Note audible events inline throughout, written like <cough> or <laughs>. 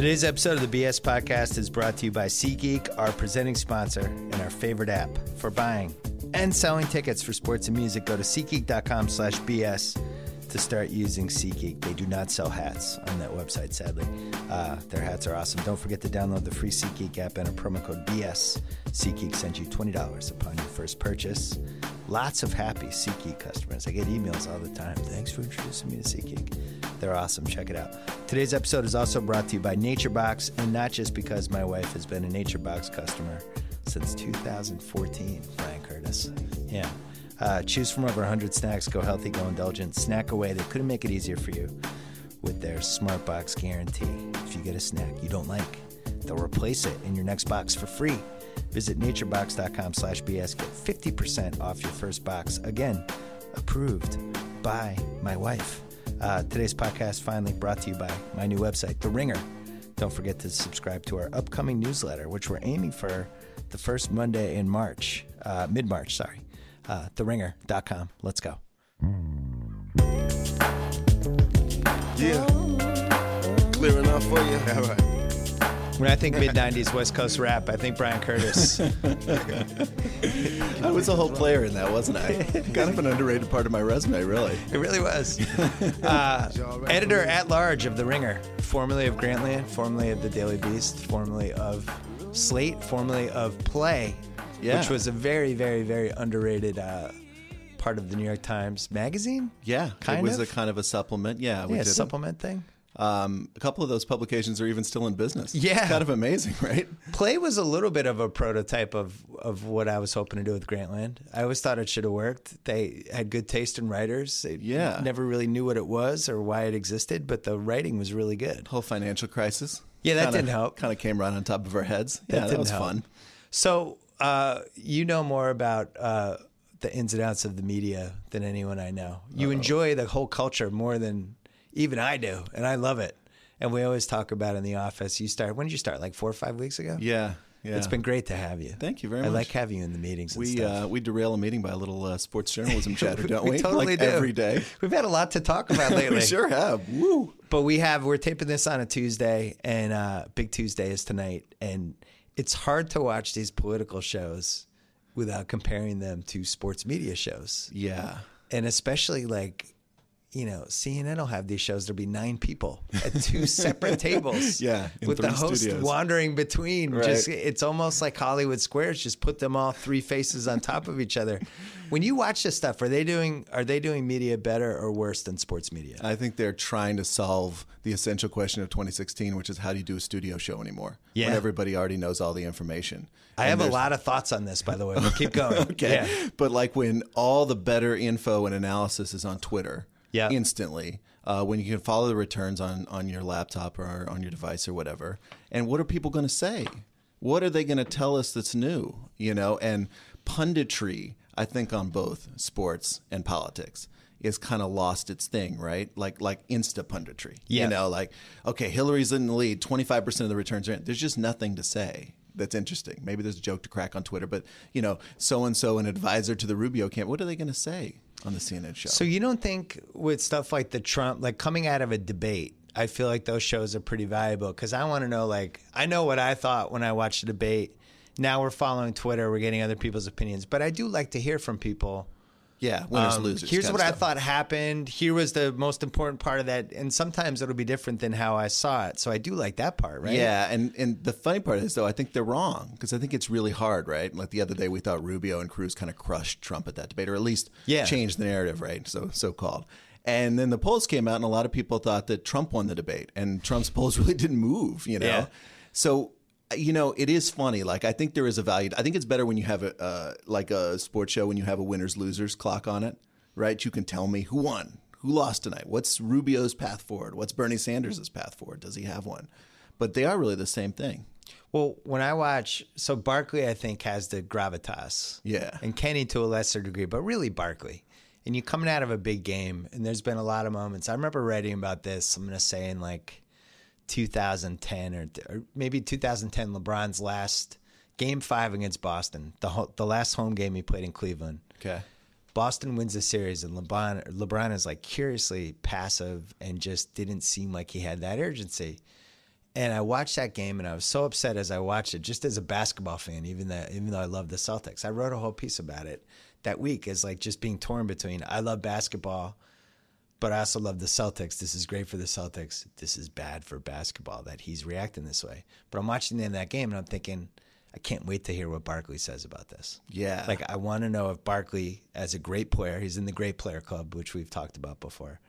Today's episode of the BS Podcast is brought to you by SeatGeek, our presenting sponsor and our favorite app for buying and selling tickets for sports and music. Go to SeatGeek.com slash BS to start using SeatGeek. They do not sell hats on that website, sadly. Uh, their hats are awesome. Don't forget to download the free SeatGeek app and a promo code BS. SeatGeek sends you $20 upon your first purchase. Lots of happy SeatGeek customers. I get emails all the time. Thanks for introducing me to SeatGeek. They're awesome. Check it out. Today's episode is also brought to you by NatureBox, and not just because my wife has been a NatureBox customer since 2014, Bryan Curtis. Yeah. Uh, choose from over 100 snacks. Go healthy, go indulgent. Snack away. They couldn't make it easier for you with their Smart Box guarantee. If you get a snack you don't like, they'll replace it in your next box for free. Visit naturebox.com slash BS. Get 50% off your first box. Again, approved by my wife. Uh, today's podcast finally brought to you by my new website, The Ringer. Don't forget to subscribe to our upcoming newsletter, which we're aiming for the first Monday in March, uh, mid March, sorry. Uh, TheRinger.com. Let's go. Yeah. Clear enough for you? All right. When I think mid 90s West Coast rap, I think Bryan Curtis. <laughs> I was a whole player in that, wasn't I? <laughs> kind of an underrated part of my resume, really. It really was. <laughs> Uh, editor at large of The Ringer, formerly of Grantland, formerly of The Daily Beast, formerly of Slate, formerly of Play, Yeah. which was a very, very, very underrated uh, part of the New York Times Magazine. Yeah, Kind it was of? a kind of a supplement. Yeah, we Yeah, did it. supplement thing. Um, a couple of those publications are even still in business. Yeah. kind of amazing, <laughs> right? Play was a little bit of a prototype of, of what I was hoping to do with Grantland. I always thought it should have worked. They had good taste in writers. They Yeah. never really knew what it was or why it existed, but the writing was really good. Whole financial crisis. Yeah, that Kinda- didn't help. Kind of came right on top of our heads. Yeah, that, was help. fun. So uh, you know more about uh, the ins and outs of the media than anyone I know. You enjoy the whole culture more than even I do, and I love it. And we always talk about in the office. You start when did you start? Like four or five weeks ago. Yeah, yeah. It's been great to have you. Thank you very I much. I like having you in the meetings. And we uh, we derail a meeting by a little uh, sports journalism <laughs> chatter, don't we? totally like do. every day. We've had a lot to talk about <laughs> lately. we sure have. Woo. But we have we're taping this on a Tuesday, and uh, Big Tuesday is tonight, and it's hard to watch these political shows without comparing them to sports media shows, Yeah. and especially like. You know, CNN will have these shows. There'll be nine people at two separate <laughs> tables. Yeah, with the host studios. wandering between. Right. Just it's almost like Hollywood Squares. Just put them all three faces on top of each other. When you watch this stuff, are they doing are they doing media better or worse than sports media? I think they're trying to solve the essential question of 2016, which is how do you do a studio show anymore? Yeah. When everybody already knows all the information. I And have a lot of thoughts on this, by the way. But keep going. <laughs> Okay. Yeah. But like when all the better info and analysis is on Twitter Yeah. instantly, uh, when you can follow the returns on, on your laptop or on your device or whatever. And what are people going to say? What are they going to tell us that's new? You know, and punditry, I think, on both sports and politics is kind of lost its thing, right? Like like insta punditry. Yeah. You know, like, okay, Hillary's in the lead, 25% of the returns are in. There's just nothing to say that's interesting. Maybe there's a joke to crack on Twitter, but, you know, so and so, an advisor to the Rubio camp, what are they going to say on the CNN show? So you don't think with stuff like the Trump, like coming out of a debate, I feel like those shows are pretty valuable because I want to know, like, I know what I thought when I watched the debate. Now we're following Twitter, we're getting other people's opinions, but I do like to hear from people. Yeah, winners, Um, losers. Here's what I thought happened. Here was the most important part of that, and sometimes it'll be different than how I saw it. So I do like that part, right? Yeah, and and the funny part is though, I think they're wrong because I think it's really hard, right? Like the other day, we thought Rubio and Cruz kind of crushed Trump at that debate, or at least Yeah. changed the narrative, right? So so called. And then the polls came out, and a lot of people thought that Trump won the debate, and Trump's <laughs> polls really didn't move, you know. Yeah. So you know, it is funny. Like I think there is a value. I think it's better when you have a uh, like a sports show when you have a winners losers clock on it, right? You can tell me who won, who lost tonight. What's Rubio's path forward? What's Bernie Sanders' path forward? Does he have one? But they are really the same thing. Well, when I watch, so Barkley, I think has the gravitas. Yeah. And Kenny to a lesser degree, but really Barkley. And you're coming out of a big game, and there's been a lot of moments. I remember writing about this. I'm going to say in like 2010 or, or maybe 2010, LeBron's last game five against Boston, the ho- the last home game he played in Cleveland. Okay. Boston wins the series, and LeBron LeBron is like curiously passive and just didn't seem like he had that urgency. And I watched that game and I was so upset as I watched it, just as a basketball fan, even though even though I love the Celtics. I wrote a whole piece about it that week as like just being torn between I love basketball, but I also love the Celtics. This is great for the Celtics. This is bad for basketball that he's reacting this way. But I'm watching the end of that game and I'm thinking, I can't wait to hear what Barkley says about this. Yeah. Like I want to know if Barkley, as a great player, he's in the great player club, which we've talked about before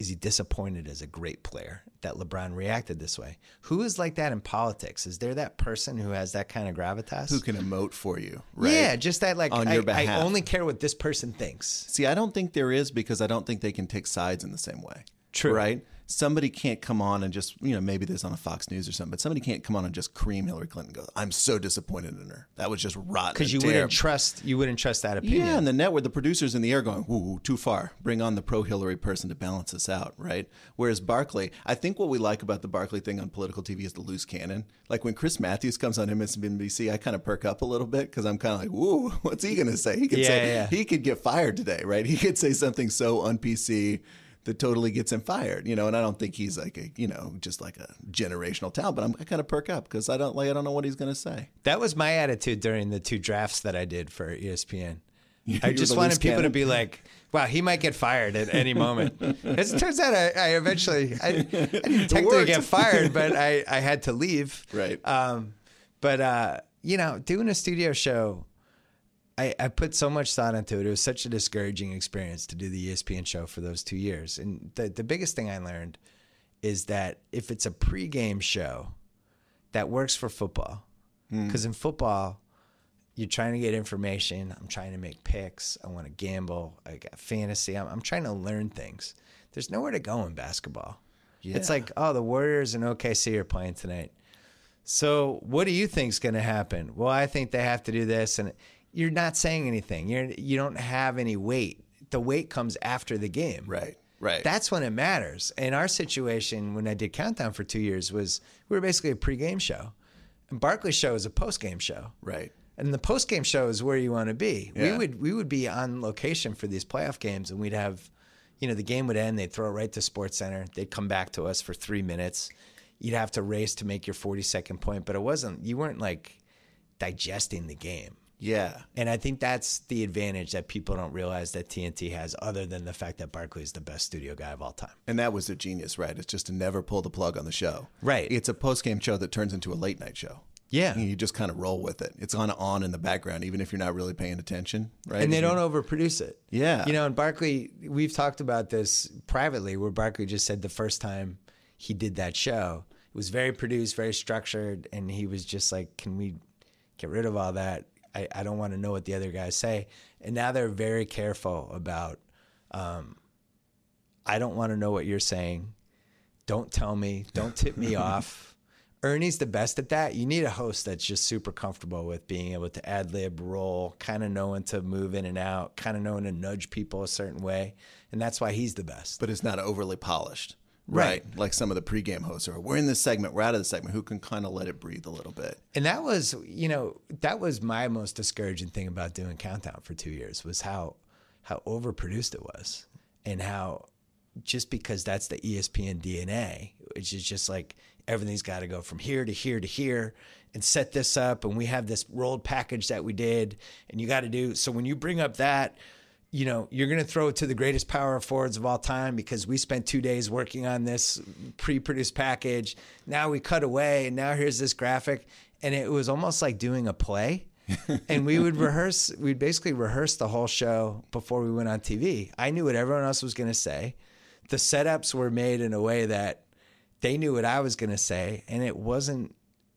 is he disappointed as a great player that LeBron reacted this way? Who is like that in politics? Is there that person who has that kind of gravitas? Who can emote for you, right? Yeah, just that like On I, your I only care what this person thinks. See, I don't think there is because I don't think they can take sides in the same way. True. Right? Somebody can't come on and just, you know, maybe this on a Fox News or something, but somebody can't come on and just cream Hillary Clinton and go, I'm so disappointed in her. That was just rotten. Because you wouldn't trust you wouldn't trust that opinion. Yeah, and the network, the producers in the air going, "Ooh, too far. Bring on the pro-Hillary person to balance this out." Right. Whereas Barkley, I think what we like about the Barkley thing on political TV is the loose cannon. Like when Chris Matthews comes on MSNBC, I kind of perk up a little bit because I'm kind of like, "Ooh, what's he going to say?" He could Yeah, say yeah. he could get fired today, right? He could say something so un-PC that totally gets him fired, you know. And I don't think he's like a, you know, just like a generational talent, but I'm, I kind of perk up because I don't like, I don't know what he's going to say. That was my attitude during the two drafts that I did for ESPN. I just wanted people to be like, "Wow, he might get fired at any moment." <laughs> As it turns out, I, I eventually I, I didn't technically get fired, <laughs> but I, I had to leave. Right. Um, but uh, you know, doing a studio show, I, I put so much thought into it. It was such a discouraging experience to do the ESPN show for those two years. And the the biggest thing I learned is that if it's a pregame show, that works for football. Hmm. Because in football, you're trying to get information. I'm trying to make picks. I want to gamble. I got fantasy. I'm, I'm trying to learn things. There's nowhere to go in basketball. It's like, oh, the Warriors and OKC are playing tonight. So what do you think's going to happen? Well, I think they have to do this, and you're not saying anything. You're you don't have any weight. The weight comes after the game. Right. Right. That's when it matters. In our situation when I did Countdown for two years was we were basically a pregame show, and Barkley's show is a postgame show. right. And the postgame show is where you want to be. Yeah. We would we would be on location for these playoff games, and we'd have, you know, the game would end. They'd throw it right to Sports Center. They'd come back to us for three minutes. You'd have to race to make your forty second point, but it wasn't. You weren't like digesting the game. Yeah. And I think that's the advantage that people don't realize that TNT has, other than the fact that Barkley is the best studio guy of all time. And that was the genius, right? It's just to never pull the plug on the show. Right. It's a post game show that turns into a late night show. Yeah. And you just kind of roll with it. It's on on in the background, even if you're not really paying attention, right? and they If don't overproduce it. Yeah. You know, and Barkley, we've talked about this privately, where Barkley just said the first time he did that show, it was very produced, very structured, and he was just like, "Can we get rid of all that? I, I don't want to know what the other guys say." And now they're very careful about. Um, I don't want to know what you're saying. Don't tell me. Don't tip me <laughs> off. Ernie's the best at that. You need a host that's just super comfortable with being able to ad lib, roll, kind of knowing to move in and out, kind of knowing to nudge people a certain way. And that's why he's the best. but it's not overly polished. Right. Like some of the pregame hosts are. We're in this segment, we're out of the segment. Who can kind of let it breathe a little bit? And that was, you know, that was my most discouraging thing about doing Countdown for two years was how how overproduced it was, and how just because that's the ESPN DNA, which is just like everything's got to go from here to here to here, and set this up, and we have this rolled package that we did, and you got to do. So when you bring up that. You know, you're going to throw it to the greatest power forwards of all time because we spent two days working on this pre produced package. Now we cut away, and now here's this graphic. And it was almost like doing a play. <laughs> and we would rehearse, we'd basically rehearse the whole show before we went on TV. I knew what everyone else was going to say. The setups were made in a way that they knew what I was going to say, and it wasn't.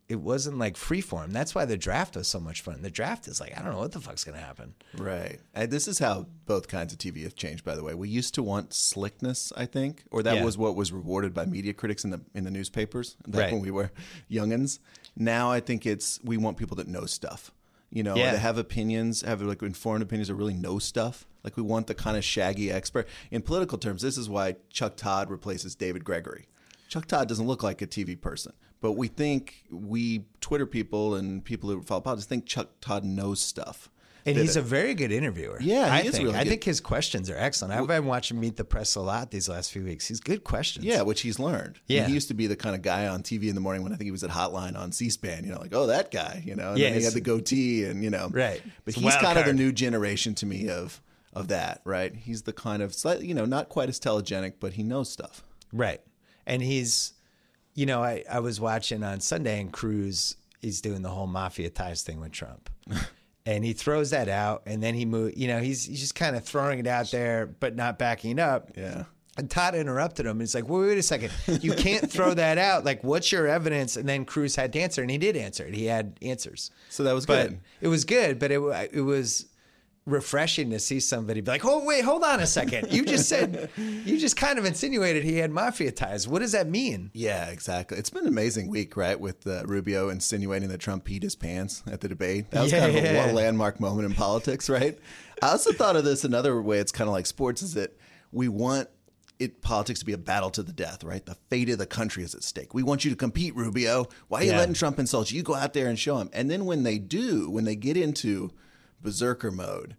It wasn't like freeform. That's why the draft was so much fun. The draft is like I don't know what the fuck's gonna happen. Right. And this is how both kinds of TV have changed, by the way. We used to want slickness, I think, or that Yeah. was what was rewarded by media critics in the in the newspapers back Right. when we were youngins. Now I think it's we want people that know stuff. You know, Yeah. that have opinions, have like informed opinions, or really know stuff. Like we want the kind of shaggy expert. In political terms, this is why Chuck Todd replaces David Gregory. Chuck Todd doesn't look like a TV person, but we think we Twitter people and people who follow politics think Chuck Todd knows stuff. And he's it. a very good interviewer. Yeah, he I is think. really I think his questions are excellent. I've been watching Meet the Press a lot these last few weeks. He's good questions. Yeah, which he's learned. I mean, Yeah. he used to be the kind of guy on TV in the morning when I think he was at Hotline on C-SPAN. You know, like oh that guy. You know, and Yeah, then he had the goatee and you know, Right. But It's he's kind of the new generation to me of of that. Right. He's the kind of slightly, you know, not quite as telegenic, but he knows stuff. Right. And he's, you know, I, I was watching on Sunday and Cruz, he's doing the whole mafia ties thing with Trump. <laughs> and he throws that out and then he move, you know, he's, he's just kind of throwing it out there, but not backing up. Yeah. And Todd interrupted him. He's like, well, wait a second. You can't throw that out. Like, what's your evidence? And then Cruz had to answer, and he did answer it. He had answers. So that was But good. it was good, but it, it was refreshing to see somebody be like, oh, wait, hold on a second. You just said, <laughs> you just kind of insinuated he had mafia ties. What does that mean? Yeah, exactly. It's been an amazing week, right? With uh, Rubio insinuating that Trump peed his pants at the debate. That was kind of a Yeah. one landmark moment in politics, right? I also thought of this another way. It's kind of like sports. Is that we want it politics to be a battle to the death, right? The fate of the country is at stake. We want you to compete, Rubio. Why are you Yeah. letting Trump insult you? You go out there and show him. And then when they do, when they get into berserker mode.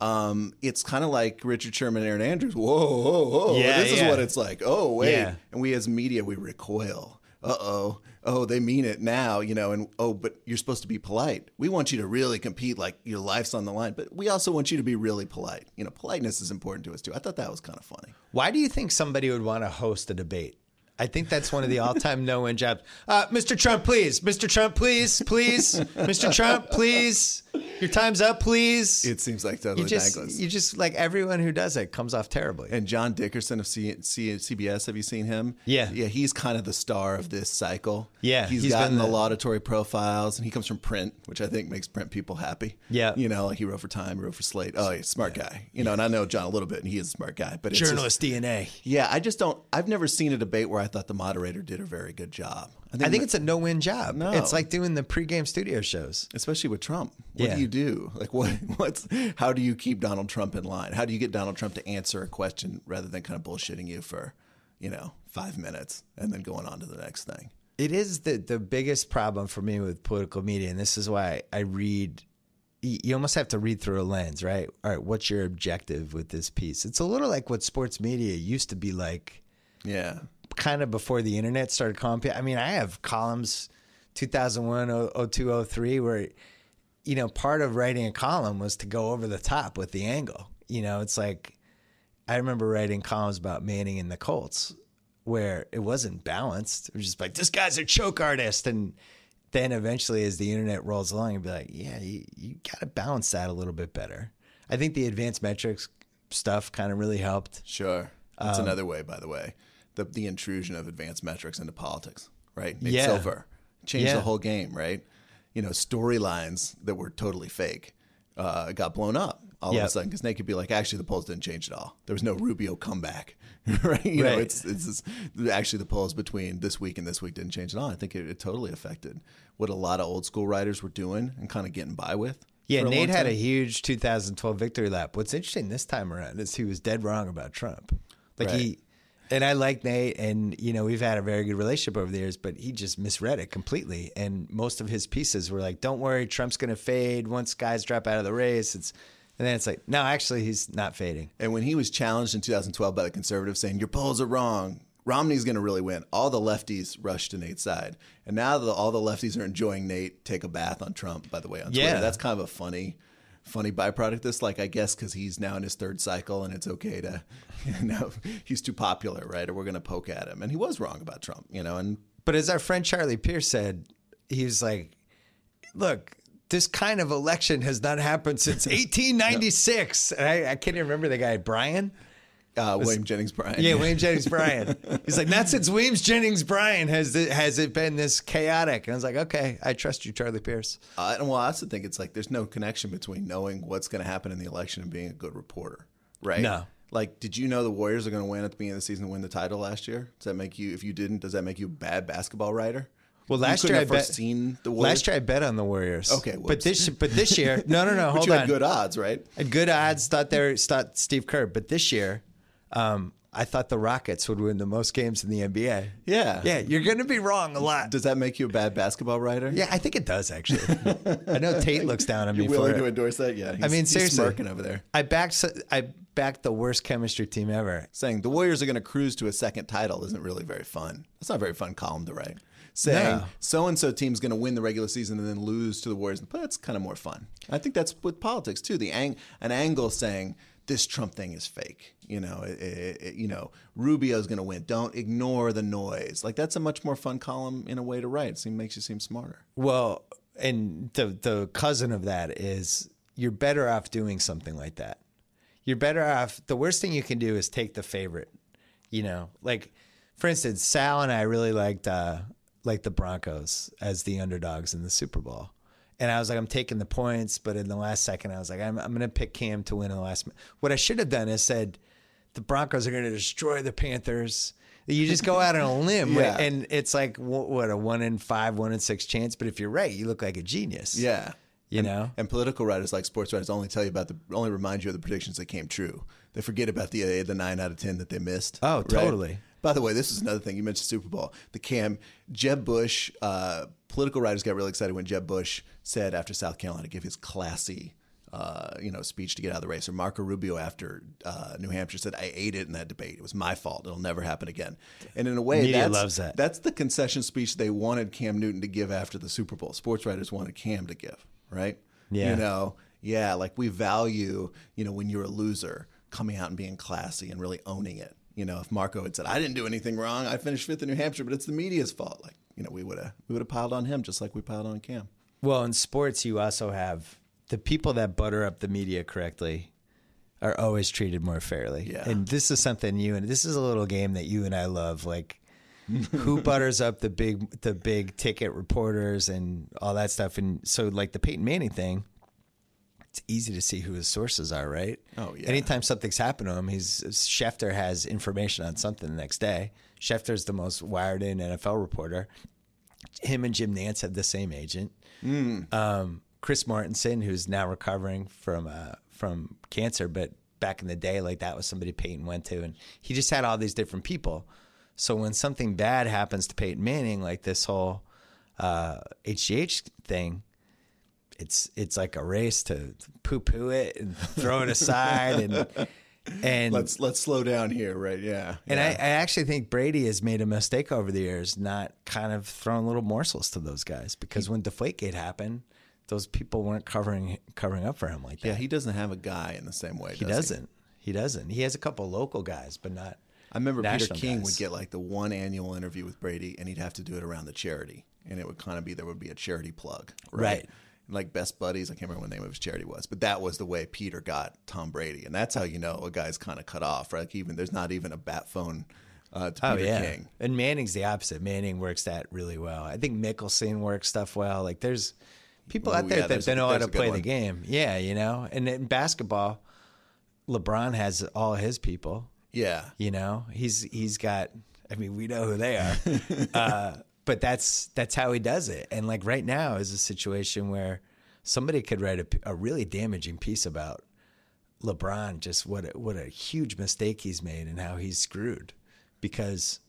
Um, it's kind of like Richard Sherman, Erin Andrews. Whoa, whoa, whoa! Yeah, this is what it's like. Oh, wait! Yeah. And we as media, we recoil. Uh oh. Oh, they mean it now, you know, and oh, but you're supposed to be polite. We want you to really compete like your life's on the line, but we also want you to be really polite. You know, politeness is important to us too. I thought that was kind of funny. Why do you think somebody would want to host a debate? I think that's one of the all-time <laughs> no-win jobs. Uh, Mr. Trump, please. Mr. Trump, please, please. Mr. Trump, please. Your time's up, please. It seems like you totally just, thankless. you just like everyone who does it comes off terribly. and John Dickerson of C- C- CBS, have you seen him? Yeah. yeah, he's kind of the star of this cycle. Yeah, he's he's gotten the laudatory profiles, and he comes from print, which I think makes print people happy. Yeah. you know, like he wrote for Time, he wrote for Slate. Oh, he's a smart guy. You know, and I know John a little bit, and he is a smart guy. But it's just- Journalist DNA. Yeah, I just don't. I've never seen a debate where I thought the moderator did a very good job. I think it's a no-win job. No. It's like doing the pregame studio shows. especially with Trump. What Yeah. do you do? Like, what? <laughs> What's? How do you keep Donald Trump in line? How do you get Donald Trump to answer a question rather than kind of bullshitting you for, you know, five minutes and then going on to the next thing? It is the the biggest problem for me with political media, and this is why I read. You almost have to read through a lens, right? All right, what's your objective with this piece? It's a little like what sports media used to be like, Yeah, kind of before the internet started calling people. I mean, I have columns, 2001, 02, 03, where, you know, part of writing a column was to go over the top with the angle. You know, it's like, I remember writing columns about Manning and the Colts where it wasn't balanced. It was just like, this guy's a choke artist. And then eventually, as the internet rolls along, you'd be like, yeah, you, you got to balance that a little bit better. I think the advanced metrics stuff kind of really helped. sure. That's Um, another way, by the way, the the intrusion of advanced metrics into politics. Right? Nate Yeah. Silver changed Yeah. the whole game. Right? You know, storylines that were totally fake uh, got blown up all of a sudden because Nate could be like, actually, the polls didn't change at all. There was no Rubio comeback. <laughs> right? You know, it's it's just, actually the polls between this week and this week didn't change at all. I think it, it totally affected what a lot of old school writers were doing and kind of getting by with. Yeah, Nate had a huge 2012 victory lap. What's interesting this time around is he was dead wrong about Trump. Like Right. he, and I like Nate, and you know we've had a very good relationship over the years, but he just misread it completely. And most of his pieces were like, "Don't worry, Trump's going to fade once guys drop out of the race." It's, and then it's like, no, actually, he's not fading. And when he was challenged in 2012 by the conservatives saying, Your polls are wrong, Romney's going to really win, all the lefties rushed to Nate's side. And now the, all the lefties are enjoying Nate take a bath on Trump, by the way, on Twitter. Yeah. That's kind of a funny. Funny byproduct. This, like, I guess, because he's now in his third cycle, and it's okay to, <laughs> you know, he's too popular, right? Or we're going to poke at him, and he was wrong about Trump, you know. And But as our friend Charlie Pierce said, he was like, "Look, this kind of election has not happened since <laughs> 1896." And I, I can't even remember the guy, Bryan. Uh, William Jennings Bryan, Yeah, William Jennings Bryan. He's like, not since Williams Jennings Bryan has it, has it been this chaotic. And I was like, okay, I trust you, Charlie Pierce. Uh, and well, I also think it's like there's no connection between knowing what's going to happen in the election and being a good reporter, right? No. Like, did you know the Warriors are going to win at the beginning of the season to win the title last year? Does that make you, if you didn't, does that make you a bad basketball writer? Well, last year I bet the last year I bet on the Warriors. Okay, but this but this year, <laughs> no, no, no, hold you on. had good odds, right? Had good odds. Thought they were, thought Steve Kerr, but this year, um, I thought the Rockets would win the most games in the NBA. Yeah. Yeah, you're going to be wrong a lot. Does that make you a bad basketball writer? Yeah, I think it does actually. <laughs> I know Tate looks down on me You for willing it. to endorse that? Yeah. I mean, he's seriously. smirking over there, I backed I backed the worst chemistry team ever. saying the Warriors are going to cruise to a second title isn't really very fun. That's not a very fun column to write. Saying so and so team's going to win the regular season and then lose to the Warriors, but that's kind of more fun. I think that's with politics too. The ang- an angle saying this Trump thing is fake. You know, it, it, it- you know, Rubio's going to win. Don't ignore the noise. Like that's a much more fun column in a way to write. It seem, makes you seem smarter. Well, and the the cousin of that is you're better off doing something like that. You're better off. The worst thing you can do is take the favorite. You know, like for instance, Sal and I really liked uh, like the Broncos as the underdogs in the Super Bowl. And I was like, I'm taking the points, but in the last second, I was like, I'm, I'm going to pick Cam to win in the last. mi- What I should have done is said, the Broncos are going to destroy the Panthers. You just go out on a limb, Yeah. and it's like wh- what a one in five, one in six chance. But if you're right, you look like a genius. Yeah. you know. And political writers like sports writers only tell you about the only remind you of the predictions that came true. They forget about the uh, the nine out of ten that they missed. Oh, right? totally. By the way, this is another thing you mentioned Super Bowl. The Cam Jeb Bush. Uh, political writers got really excited when Jeb Bush said after South Carolina give his classy. Uh, you know, speech to get out of the race, or Marco Rubio after uh, New Hampshire said, "I ate it in that debate. It was my fault. It'll never happen again." And in a way, Media that's, loves that. That's the concession speech they wanted Cam Newton to give after the Super Bowl. Sports writers wanted Cam to give, right? Yeah. You know, yeah, like we value, you know, when you're a loser, coming out and being classy and really owning it. You know, if Marco had said, I didn't do anything wrong, I finished fifth in New Hampshire, but it's the media's fault, like, you know, we would have we would have piled on him just like we piled on Cam. Well, in sports, you also have the people that butter up the media correctly are always treated more fairly. Yeah. And this is something you and this is a little game that you and I love. Like, who <laughs> butters up the big the big ticket reporters and all that stuff? And so, like the Peyton Manning thing, it's easy to see who his sources are, right? Oh, yeah. Anytime something's happened to him, he's Schefter has information on something the next day. Schefter's the most wired in NFL reporter. Him and Jim Nantz have the same agent. Um, Chris Mortensen, who's now recovering from uh, from cancer, but back in the day, like that was somebody Peyton went to, and he just had all these different people. So when something bad happens to Peyton Manning, like this whole uh, HGH thing, it's it's like a race to poo poo it and throw it aside, and <laughs> and Let's let's slow down here, right? Yeah. and I, yeah. I actually think Brady has made a mistake over the years, not kind of throwing little morsels to those guys. Because when Deflategate happened, those people weren't covering covering up for him like that. yeah, he doesn't have a guy in the same way. he does doesn't. He doesn't. He has a couple local guys, but not. I remember Peter King guys. would get like the one annual interview with Brady, and he'd have to do it around the charity, and it would kind of be there would be a charity plug, right? Right. Like best buddies, I can't remember what the name of his charity was, but that was the way Peter got Tom Brady, and that's how you know a guy's kind of cut off, right? Like even there's not even a bat phone uh, to Oh Peter yeah, King. and Manning's the opposite. Manning works that really well. I think Mickelson works stuff well. Like there's people out there yeah, that, that know how to play one. the game. Yeah, you know. And in basketball, LeBron has all his people. Yeah, You know, he's he's got. I mean, we know who they are, <laughs> uh, but that's that's how he does it. And like right now is a situation where somebody could write a, a really damaging piece about LeBron, just what a, what a huge mistake he's made and how he's screwed, because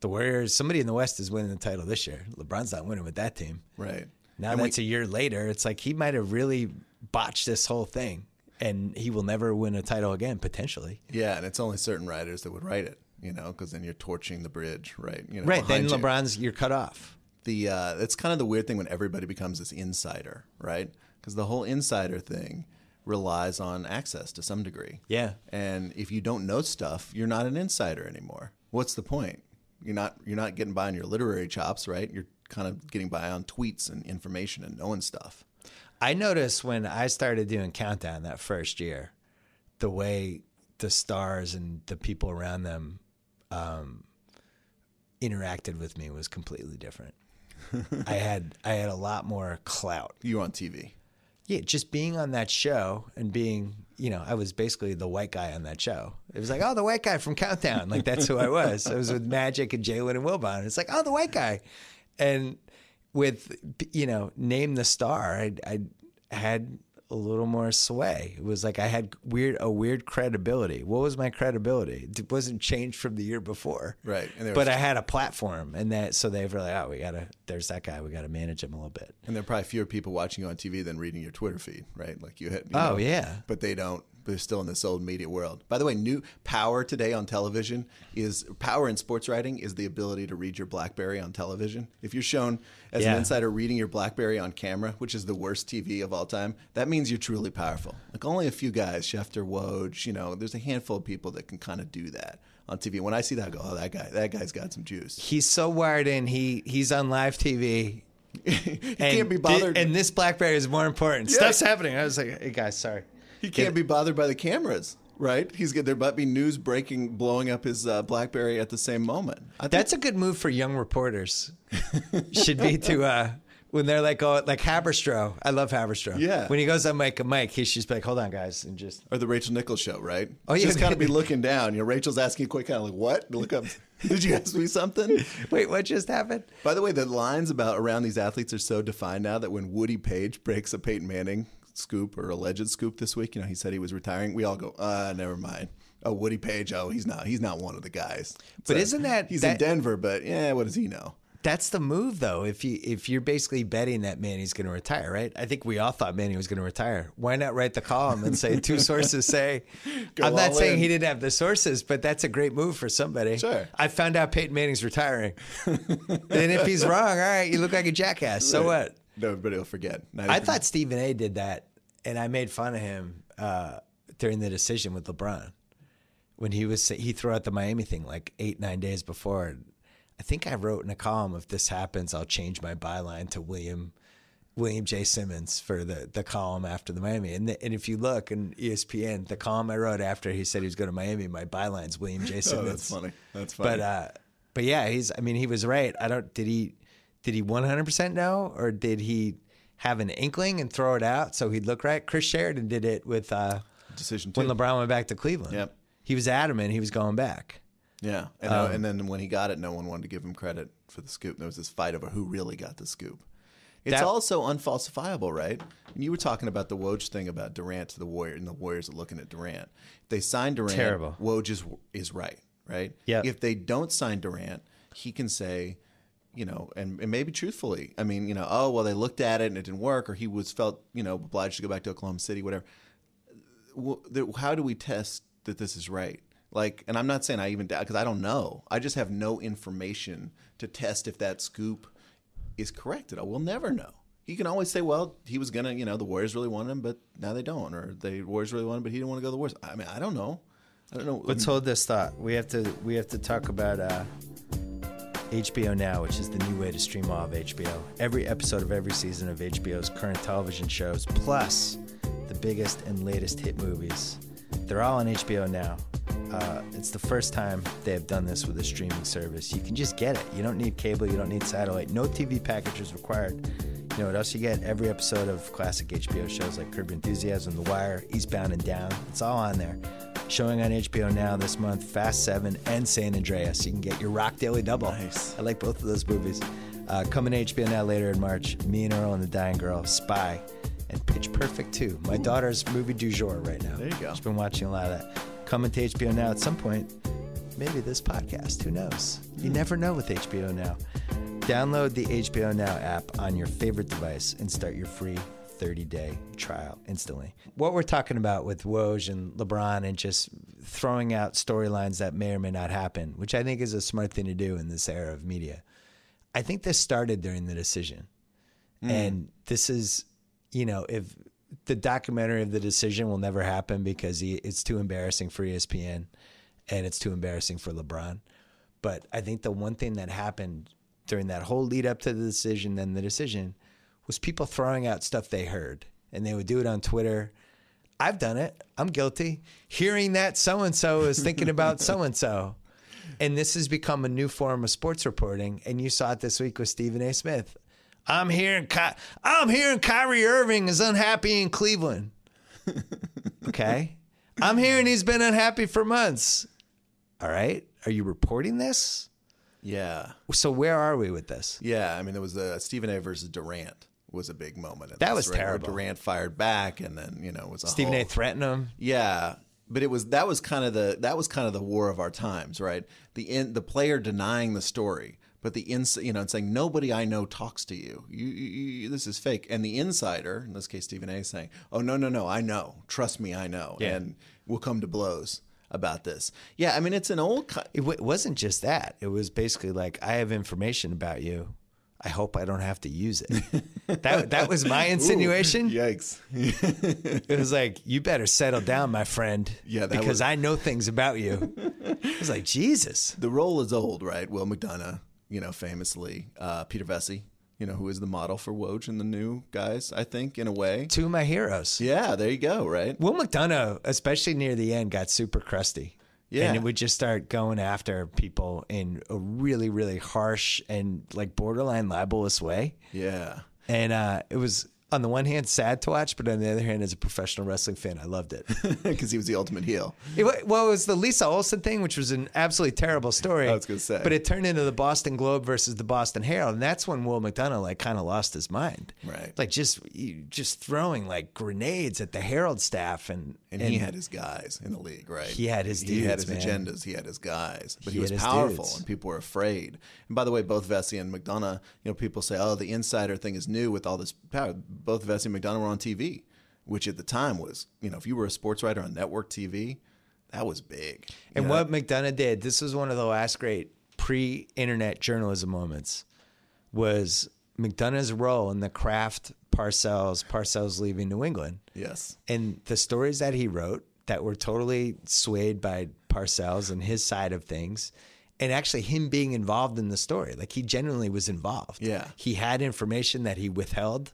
the Warriors, somebody in the West is winning the title this year. LeBron's not winning with that team. right. Now And we- that's a year later. It's like he might have really botched this whole thing, and he will never win a title again potentially. Yeah, and it's only certain writers that would write it, you know, because then you're torching the bridge, right? You know, Right then, you. LeBron's you're cut off. the uh, it's kind of the weird thing when everybody becomes this insider, right? Because the whole insider thing relies on access to some degree. Yeah. And if you don't know stuff, you're not an insider anymore. What's the point? You're not you're not getting by on your literary chops, right? You're kind of getting by on tweets and information and knowing stuff. I noticed when I started doing Countdown that first year, the way the stars and the people around them um, interacted with me was completely different. I had I had a lot more clout. You on TV. Yeah, just being on that show and being, you know, I was basically the white guy on that show. It was like, oh, the white guy from Countdown. Like that's who I was. I was with Magic and Jalen and Wilbon. It's like, oh, the white guy. And with, you know, Name the Star, I, I had a little more sway. It was like I had weird a weird credibility. What was my credibility? It wasn't changed from the year before. Right. And But was- I had a platform and that so they were like, oh, we gotta there's that guy, we gotta manage him a little bit. And there are probably fewer people watching you on TV than reading your Twitter feed, right? Like you hit. you Oh, know, yeah. But they don't. They're still in this old media world. By the way, new power today on television is power in sports writing is the ability to read your BlackBerry on television. If you're shown as Yeah. an insider reading your BlackBerry on camera, which is the worst TV of all time, that means you're truly powerful. Like only a few guys, Schefter, Woj, you know, there's a handful of people that can kind of do that on TV. When I see that, I go, oh, that guy, that guy's got some juice. He's so wired in, he he's on live TV. <laughs> he and can't be bothered. and this Blackberry is more important. Stuff's happening. I was like, hey guys, sorry. He can't be bothered by the cameras, right? He's. There might be news breaking, blowing up his uh, BlackBerry at the same moment. That's a good move for young reporters. <laughs> Should be to uh when they're like oh like Haberstroh. I love Haberstroh. Yeah. When he goes on Mike Mike, he should just be like, hold on guys, and just or the Rachel Nichols show, right? Oh, yeah. just kind of be <laughs> looking down. You know, Rachel's asking quick, kind of like, "What?" Look up. <laughs> Did you ask me something? wait, what just happened? By the way, the lines about around these athletes are so defined now that when Woody Paige breaks a Peyton Manning scoop or alleged scoop this week, you know, he said he was retiring. We all go, "Uh, never mind." Oh, Woody Paige. Oh, he's not. He's not one of the guys. But isn't that- he's that- in Denver? But yeah, what does he know? That's the move though. If you if you're basically betting that Manny's going to retire, right? I think we all thought Manny was going to retire. Why not write the column and say two sources say? <laughs> Go I'm not saying in. he didn't have the sources, but that's a great move for somebody. Sure. I found out Peyton Manning's retiring, <laughs> and if he's wrong, all right, you look like a jackass. So what? Everybody will forget. Not I thought Stephen A. did that, and I made fun of him uh, during the decision with LeBron when he was he threw out the Miami thing like eight nine days before. I think I wrote in a column, if this happens, I'll change my byline to William William J. Simmons for the the column after the Miami. And the, and if you look in ESPN, the column I wrote after he said he was going to Miami, my byline's William J. <laughs> Simmons. Oh, Simmons. that's funny. That's funny. But uh, but yeah, he's. I mean, he was right. I don't. Did he? Did he one hundred percent know, or did he have an inkling and throw it out so he'd look right? Chris Sheridan did it with uh, decision two. when LeBron went back to Cleveland. Yep. He was adamant he was going back. Yeah, and, no- and then when he got it, no one wanted to give him credit for the scoop. There was this fight over who really got the scoop. It's That- also unfalsifiable, right? And you were talking about the Woj thing about Durant to the Warrior, and the Warriors are looking at Durant. If they sign Durant, Terrible. Woj is is right, right? Yeah. If they don't sign Durant, he can say, you know, and, and maybe truthfully, I mean, you know, oh well, they looked at it and it didn't work, or he was felt, you know, obliged to go back to Oklahoma City, whatever how do we test that this is right? Like, and I'm not saying I even doubt because I don't know. I just have no information to test if that scoop is correct. And I will never know. He can always say, "Well, he was gonna, you know, the Warriors really wanted him, but now they don't," or the Warriors really wanted him, but he didn't want to go to the Warriors. I mean, I don't know. I don't know. Let's hold this thought. We have to we have to talk about uh, HBO Now, which is the new way to stream all of HBO. Every episode of every season of HBO's current television shows, plus the biggest and latest hit movies. They're all on HBO Now. Uh, it's the first time they have done this with a streaming service. You can just get it. You don't need cable. You don't need satellite. No TV package is required. You know what else you get? Every episode of classic HBO shows like Curb Enthusiasm, The Wire, Eastbound and Down. It's all on there. Showing on HBO now this month, Fast Seven and San Andreas. You can get your Rock Daily Double. Nice. I like both of those movies. Uh, coming to HBO now later in March. Me and Earl and the Dying Girl, Spy, and Pitch Perfect 2. My daughter's movie du jour right now. There you go. She's been watching a lot of that. Coming to HBO now at some point. Maybe this podcast. Who knows? You never know with HBO now. Download the HBO Now app on your favorite device and start your free 30 day trial instantly. What we're talking about with Woj and LeBron and just throwing out storylines that may or may not happen, which I think is a smart thing to do in this era of media. I think this started during the decision. Hmm. And this is, you know, if the documentary of the decision will never happen because he, it's too embarrassing for ESPN and it's too embarrassing for LeBron. But I think the one thing that happened during that whole lead up to the decision, then the decision, was people throwing out stuff they heard. And they would do it on Twitter. I've done it. I'm guilty. Hearing that so and so is thinking <laughs> about so and so. And this has become a new form of sports reporting. And you saw it this week with Stephen A. Smith. I'm hearing Ky- I'm hearing Kyrie Irving is unhappy in Cleveland. <laughs> Okay. I'm hearing he's been unhappy for months. All right. Are you reporting this? yeah, So where are we with this? yeah. I mean, there was a Stephen A. versus Durant was a big moment. in That this, was right? Where terrible. Durant fired back, and then you know it was a Stephen whole, A. threatened him. Yeah, but it was that was kind of the that was kind of the war of our times, right? The in, the player denying the story, but the ins you know and saying nobody I know talks to you. You, you, you this is fake, and the insider in this case Stephen A. saying, oh no no no I know, trust me I know, Yeah. and we'll come to blows about this. Yeah, I mean it's an old. ki- It, w- it wasn't just that. It was basically like, I have information about you. I hope I don't have to use it. <laughs> that that was my insinuation. Yikes! It was like, you better settle down, my friend. Yeah, that because was- I know things about you. I was like, Jesus. the role is old, right? Will McDonough, you know, famously, uh, Peter Vecsey, you know, who is the model for Woj and the new guys, I think, in a way. Two of my heroes. Yeah, there you go, right? Will McDonough, especially near the end, got super crusty. Yeah. And it would just start going after people in a really, really harsh and like borderline libelous way. Yeah. And uh, it was, on the one hand, sad to watch, but on the other hand, as a professional wrestling fan, I loved it. <laughs> Because he was the ultimate heel. It, well, it was the Lisa Olson thing, which was an absolutely terrible story. I was gonna say. but it turned into the Boston Globe versus the Boston Herald, and that's when Will McDonough like kind of lost his mind. Right. like just just throwing like grenades at the Herald staff, and And, he had his guys in the league, right? He had his He had his man. agendas. He had his guys. But He he, was powerful, dudes. and people were afraid. And by the way, both Vecsey and McDonough, you know, people say, "Oh, the insider thing is new with all this power." Both Vecsey and McDonough were on TV, which at the time was, you know, if you were a sports writer on network TV, that was big. And know? what McDonough did, this was one of the last great pre-internet journalism moments, was McDonough's role in the Kraft Parcells Parcells leaving New England. Yes. and the stories that he wrote that were totally swayed by Parcells and his side of things, and actually him being involved in the story. Like he genuinely was involved. Yeah. He had information that he withheld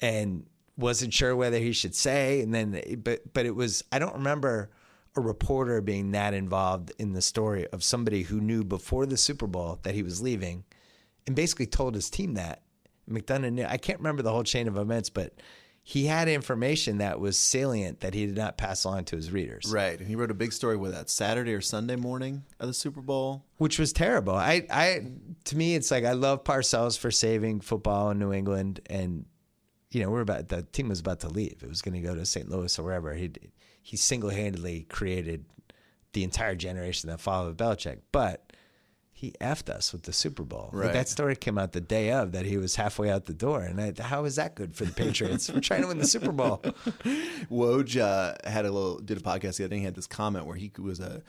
and wasn't sure whether he should say. And then, but, but it was, I don't remember a reporter being that involved in the story of somebody who knew before the Super Bowl that he was leaving and basically told his team that. McDonough knew, I can't remember the whole chain of events, but he had information that was salient that he did not pass on to his readers, Right. And he wrote a big story with that Saturday or Sunday morning of the Super Bowl. which was terrible. I, I, to me, it's like I love Parcells for saving football in New England, and you know we're about the team was about to leave. It was going to go to St. Louis or wherever. He he single handedly created the entire generation that followed Belichick, but. He effed us with the Super Bowl. Like, that story came out the day of that he was halfway out the door, and I, how is that good for the Patriots? We're trying to win the Super Bowl. <laughs> Woj uh, had a little did a podcast the other day. He had this comment where he was a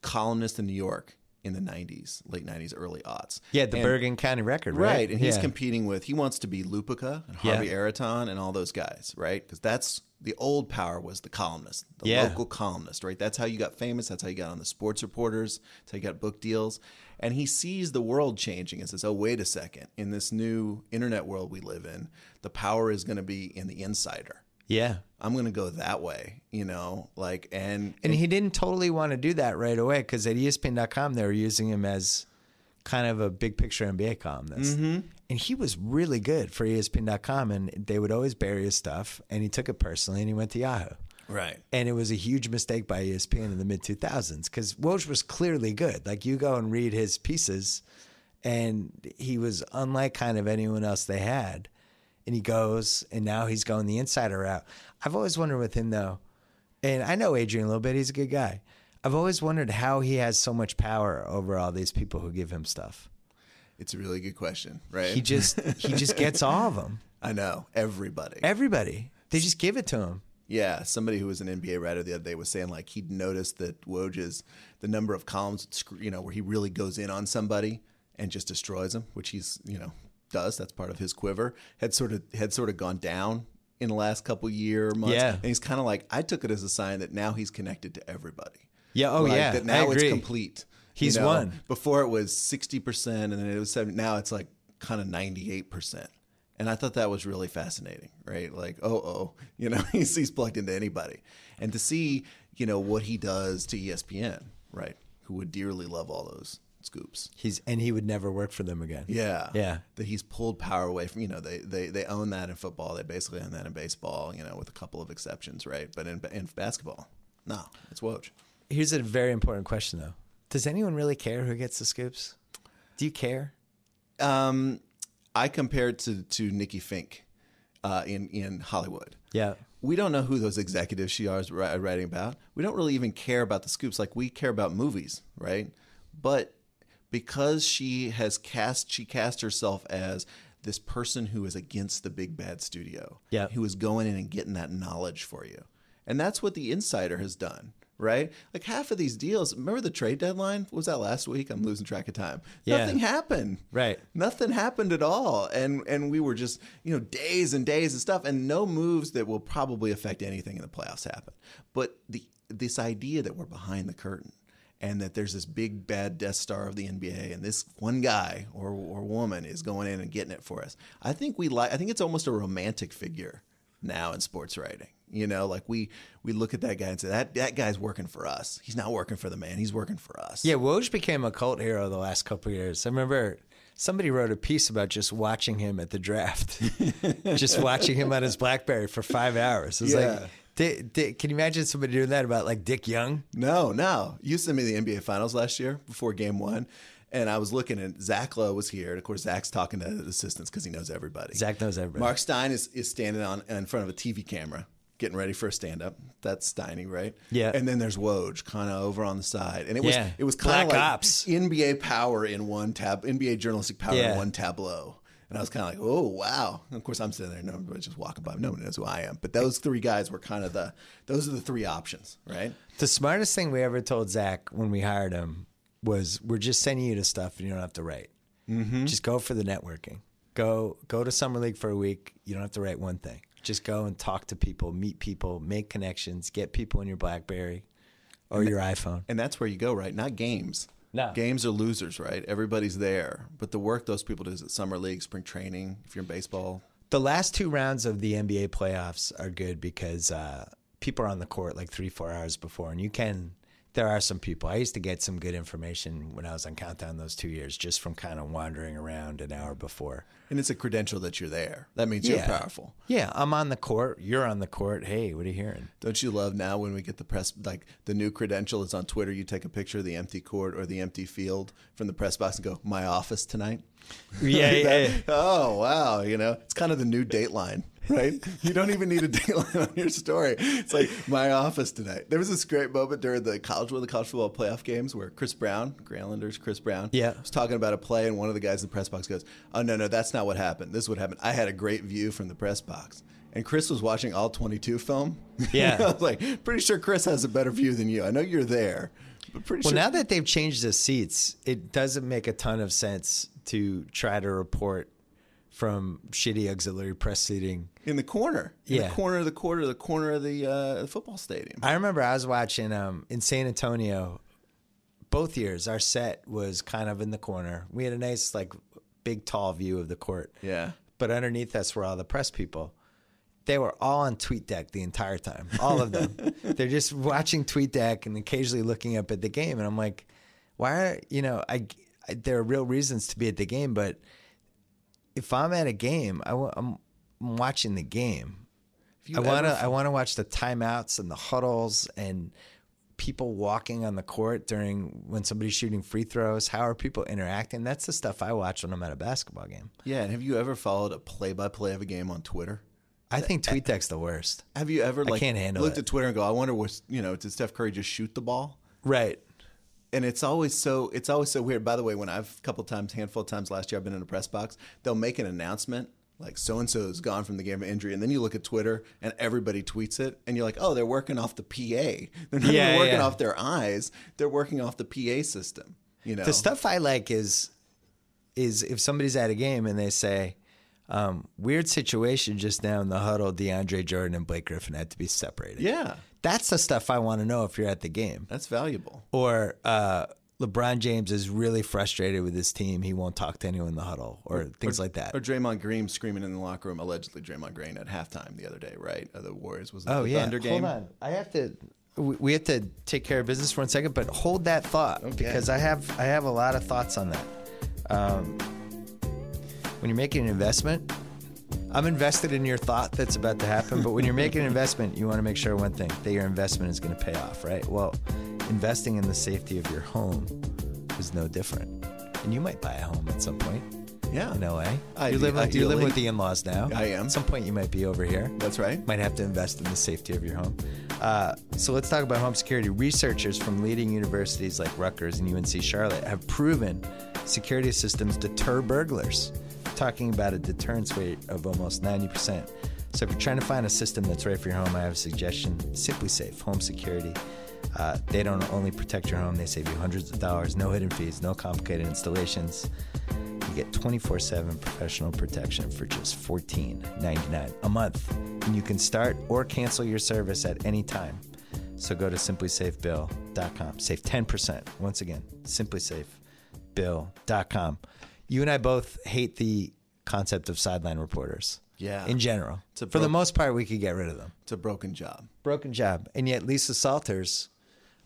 columnist in New York in the '90s, late '90s, early aughts. Yeah, the And- Bergen County record, right? right, and he's Yeah. competing with. He wants to be Lupica and Harvey Yeah. Araton and all those guys, right? Because that's the old power was the columnist, the Yeah. local columnist, right? That's how you got famous. That's how you got on the sports reporters. That's how you got book deals. And he sees the world changing and says, "Oh, wait a second! In this new internet world we live in, the power is going to be in the insider." Yeah. I'm going to go that way, you know, like, and, And he didn't totally want to do that right away because at ESPN.com they were using him as kind of a big picture NBA columnist. Mm-hmm. And he was really good for ESPN.com and they would always bury his stuff. And he took it personally and he went to Yahoo. right. And it was a huge mistake by ESPN in the mid 2000s because Woj was clearly good. Like you go and read his pieces, and he was unlike kind of anyone else they had. And he goes, and now he's going the insider route. I've always wondered with him though, and I know Adrian a little bit. He's a good guy. I've always wondered how he has so much power over all these people who give him stuff. It's a really good question, right? He just he just <laughs> gets all of them. I know everybody. Everybody. They just give it to him. Yeah, somebody who was an NBA writer the other day was saying like he'd noticed that Woj's the number of columns, you know, where he really goes in on somebody and just destroys them, which he's you know does. That's part of his quiver. Had sort of had sort of gone down in the last couple year months. Yeah. and he's kind of like I took it as a sign that now he's connected to everybody. Yeah, oh, Like, yeah, That now it's complete. He's you know? won. Before it was sixty percent, and then it was seven. Now it's like kind of ninety eight percent. And I thought that was really fascinating, right? Like, oh, oh, <laughs> you know, he's, he's plugged into anybody. And to see, you know, what he does to ESPN, right? Who would dearly love all those scoops. He's and he would never work for them again. Yeah. Yeah. That he's pulled power away from, you know, they, they, they own that in football. They basically own that in baseball, you know, with a couple of exceptions, right? But in, in basketball, no, it's Woj. Here's a very important question though. Does anyone really care who gets the scoops? Do you care? Um, I compared to to Nikki Finke uh, in in Hollywood. Yeah. We don't know who those executives she are writing about. We don't really even care about the scoops like we care about movies, right? But because she has cast she cast herself as this person who is against the big bad studio, Yeah. who is going in and getting that knowledge for you, and that's what the insider has done. Right, like half of these deals. Remember the trade deadline? Was that last week? I'm losing track of time. Yeah. Nothing happened. Right. Nothing happened at all, and and we were just you know days and days and stuff, and no moves that will probably affect anything in the playoffs happen. But the this idea that we're behind the curtain and that there's this big bad Death Star of the NBA, and this one guy or or woman is going in and getting it for us. I think we like. I think it's almost a romantic figure now in sports writing. You know, like we we look at that guy and say that that guy's working for us. He's not working for the man. He's working for us. Yeah, Woj became a cult hero the last couple of years. I remember somebody wrote a piece about just watching him at the draft, <laughs> just watching him on his BlackBerry for five hours. It's Yeah. like, Can you imagine somebody doing that about like Dick Young? No, no. You sent me the NBA Finals last year before Game One, and I was looking, and Zach Lowe was here. And of course, Zach's talking to the assistants because he knows everybody. Zach knows everybody. Mark Stein is, is standing on in front of a TV camera, getting ready for a stand up. That's Steiny, right? Yeah. And then there's Woj, kind of over on the side, and it was Yeah. it was kind of like Ops. NBA power in one tab, NBA journalistic power Yeah. in one tableau. And I was kind of like, oh wow! And of course, I'm sitting there, and everybody's just walking by. No one knows who I am. But those three guys were kind of the those are the three options, right? The smartest thing we ever told Zach when we hired him was, "We're just sending you to stuff, and you don't have to write. Mm-hmm. Just go for the networking. Go go to summer league for a week. You don't have to write one thing. Just go and talk to people, meet people, make connections, get people in your BlackBerry or your iPhone. And that's where you go, right? Not games. No. Games are losers, right? Everybody's there. But the work those people do is at summer league, spring training, if you're in baseball. The last two rounds of the NBA playoffs are good because uh, people are on the court like three, four hours before, and you can. There are some people. I used to get some good information when I was on Countdown those two years, just from kind of wandering around an hour before. And it's a credential that you're there. That means you're powerful. Yeah, I'm on the court. You're on the court. Hey, what are you hearing? Don't you love now when we get the press, like the new credential is on Twitter, you take a picture of the empty court or the empty field from the press box and go, my office tonight? Yeah, <laughs> yeah, yeah. Oh, wow. You know, it's kind of the new dateline, right? you don't even need a <laughs> dateline on your story. It's like my office tonight. There was this great moment during the college, one of the college football playoff games where Chris Brown, Grantlander's, Chris Brown, Yeah. was talking about a play, and one of the guys in the press box goes, Oh, no, no, that's not what happened. This is what happened. I had a great view from the press box. And Chris was watching all 22 film. <laughs> Yeah. I was like, pretty sure Chris has a better view than you. I know you're there, but pretty Well, sure. now that they've changed the seats, it doesn't make a ton of sense to try to report from shitty auxiliary press seating. in the corner, in Yeah. the corner of the quarter, the corner of the, uh, football stadium. I remember I was watching um, in San Antonio both years. Our set was kind of in the corner. We had a nice, like, big, tall view of the court. yeah. But underneath us were all the press people. They were all on TweetDeck the entire time, all of them. <laughs> They're just watching TweetDeck and occasionally looking up at the game. And I'm like, why are, you know, I, I there are real reasons to be at the game, but if I'm at a game, I, wa- I'm, watching the game. I want to ever- I want to watch the timeouts and the huddles and people walking on the court during when somebody's shooting free throws. How are people interacting? That's the stuff I watch when I'm at a basketball game. Yeah, and have you ever followed a play-by-play of a game on Twitter? I think TweetDeck's the worst. Have you ever like can't handle looked it. at Twitter and go, I wonder what you know, did Steph Curry just shoot the ball? Right. And it's always so it's always so weird. By the way, when I've a couple times, handful of times last year, I've been in a press box, they'll make an announcement like so and so is gone from the game of injury, and then you look at Twitter and everybody tweets it, and you're like, oh, they're working off the PA. <laughs> They're not Yeah, even working yeah. off their eyes; they're working off the PA system. You know, The stuff I like is is if somebody's at a game and they say, um, "Weird situation just now in the huddle. DeAndre Jordan and Blake Griffin had to be separated." yeah, that's the stuff I want to know if you're at the game. that's valuable. Or uh, LeBron James is really frustrated with his team. He won't talk to anyone in the huddle, or, things like that. Or Draymond Green screaming in the locker room, allegedly Draymond Green at halftime the other day, right? The Warriors was oh the yeah, Thunder game. hold on. I have to. We have to take care of business for one second, but hold that thought because I have I have a lot of thoughts on that. Um, when you're making an investment, I'm invested in your thought that's about to happen. But when you're making an investment, you want to make sure one thing that your investment is going to pay off, right? Well, investing in the safety of your home is no different. And you might buy a home at some point. Yeah. in LA. I- you live with, you live ideally. with the in-laws now. I am. At some point, you might be over here. That's right. Might have to invest in the safety of your home. Uh, so let's talk about home security. Researchers from leading universities like Rutgers and UNC Charlotte have proven security systems deter burglars. Talking about a deterrence rate of almost 90%. So if you're trying to find a system that's right for your home, I have a suggestion. SimpliSafe Home Security. Uh, they don't only protect your home, they save you hundreds of dollars, no hidden fees, no complicated installations. You get 24 7 professional protection for just $14.99 a month. And you can start or cancel your service at any time. So go to simplisafebill.com. Save 10%. Once again, simplisafebill.com. You and I both hate the concept of sideline reporters. Yeah. In general. A For the most part, we could get rid of them. It's a broken job. Broken job. And yet, Lisa Salters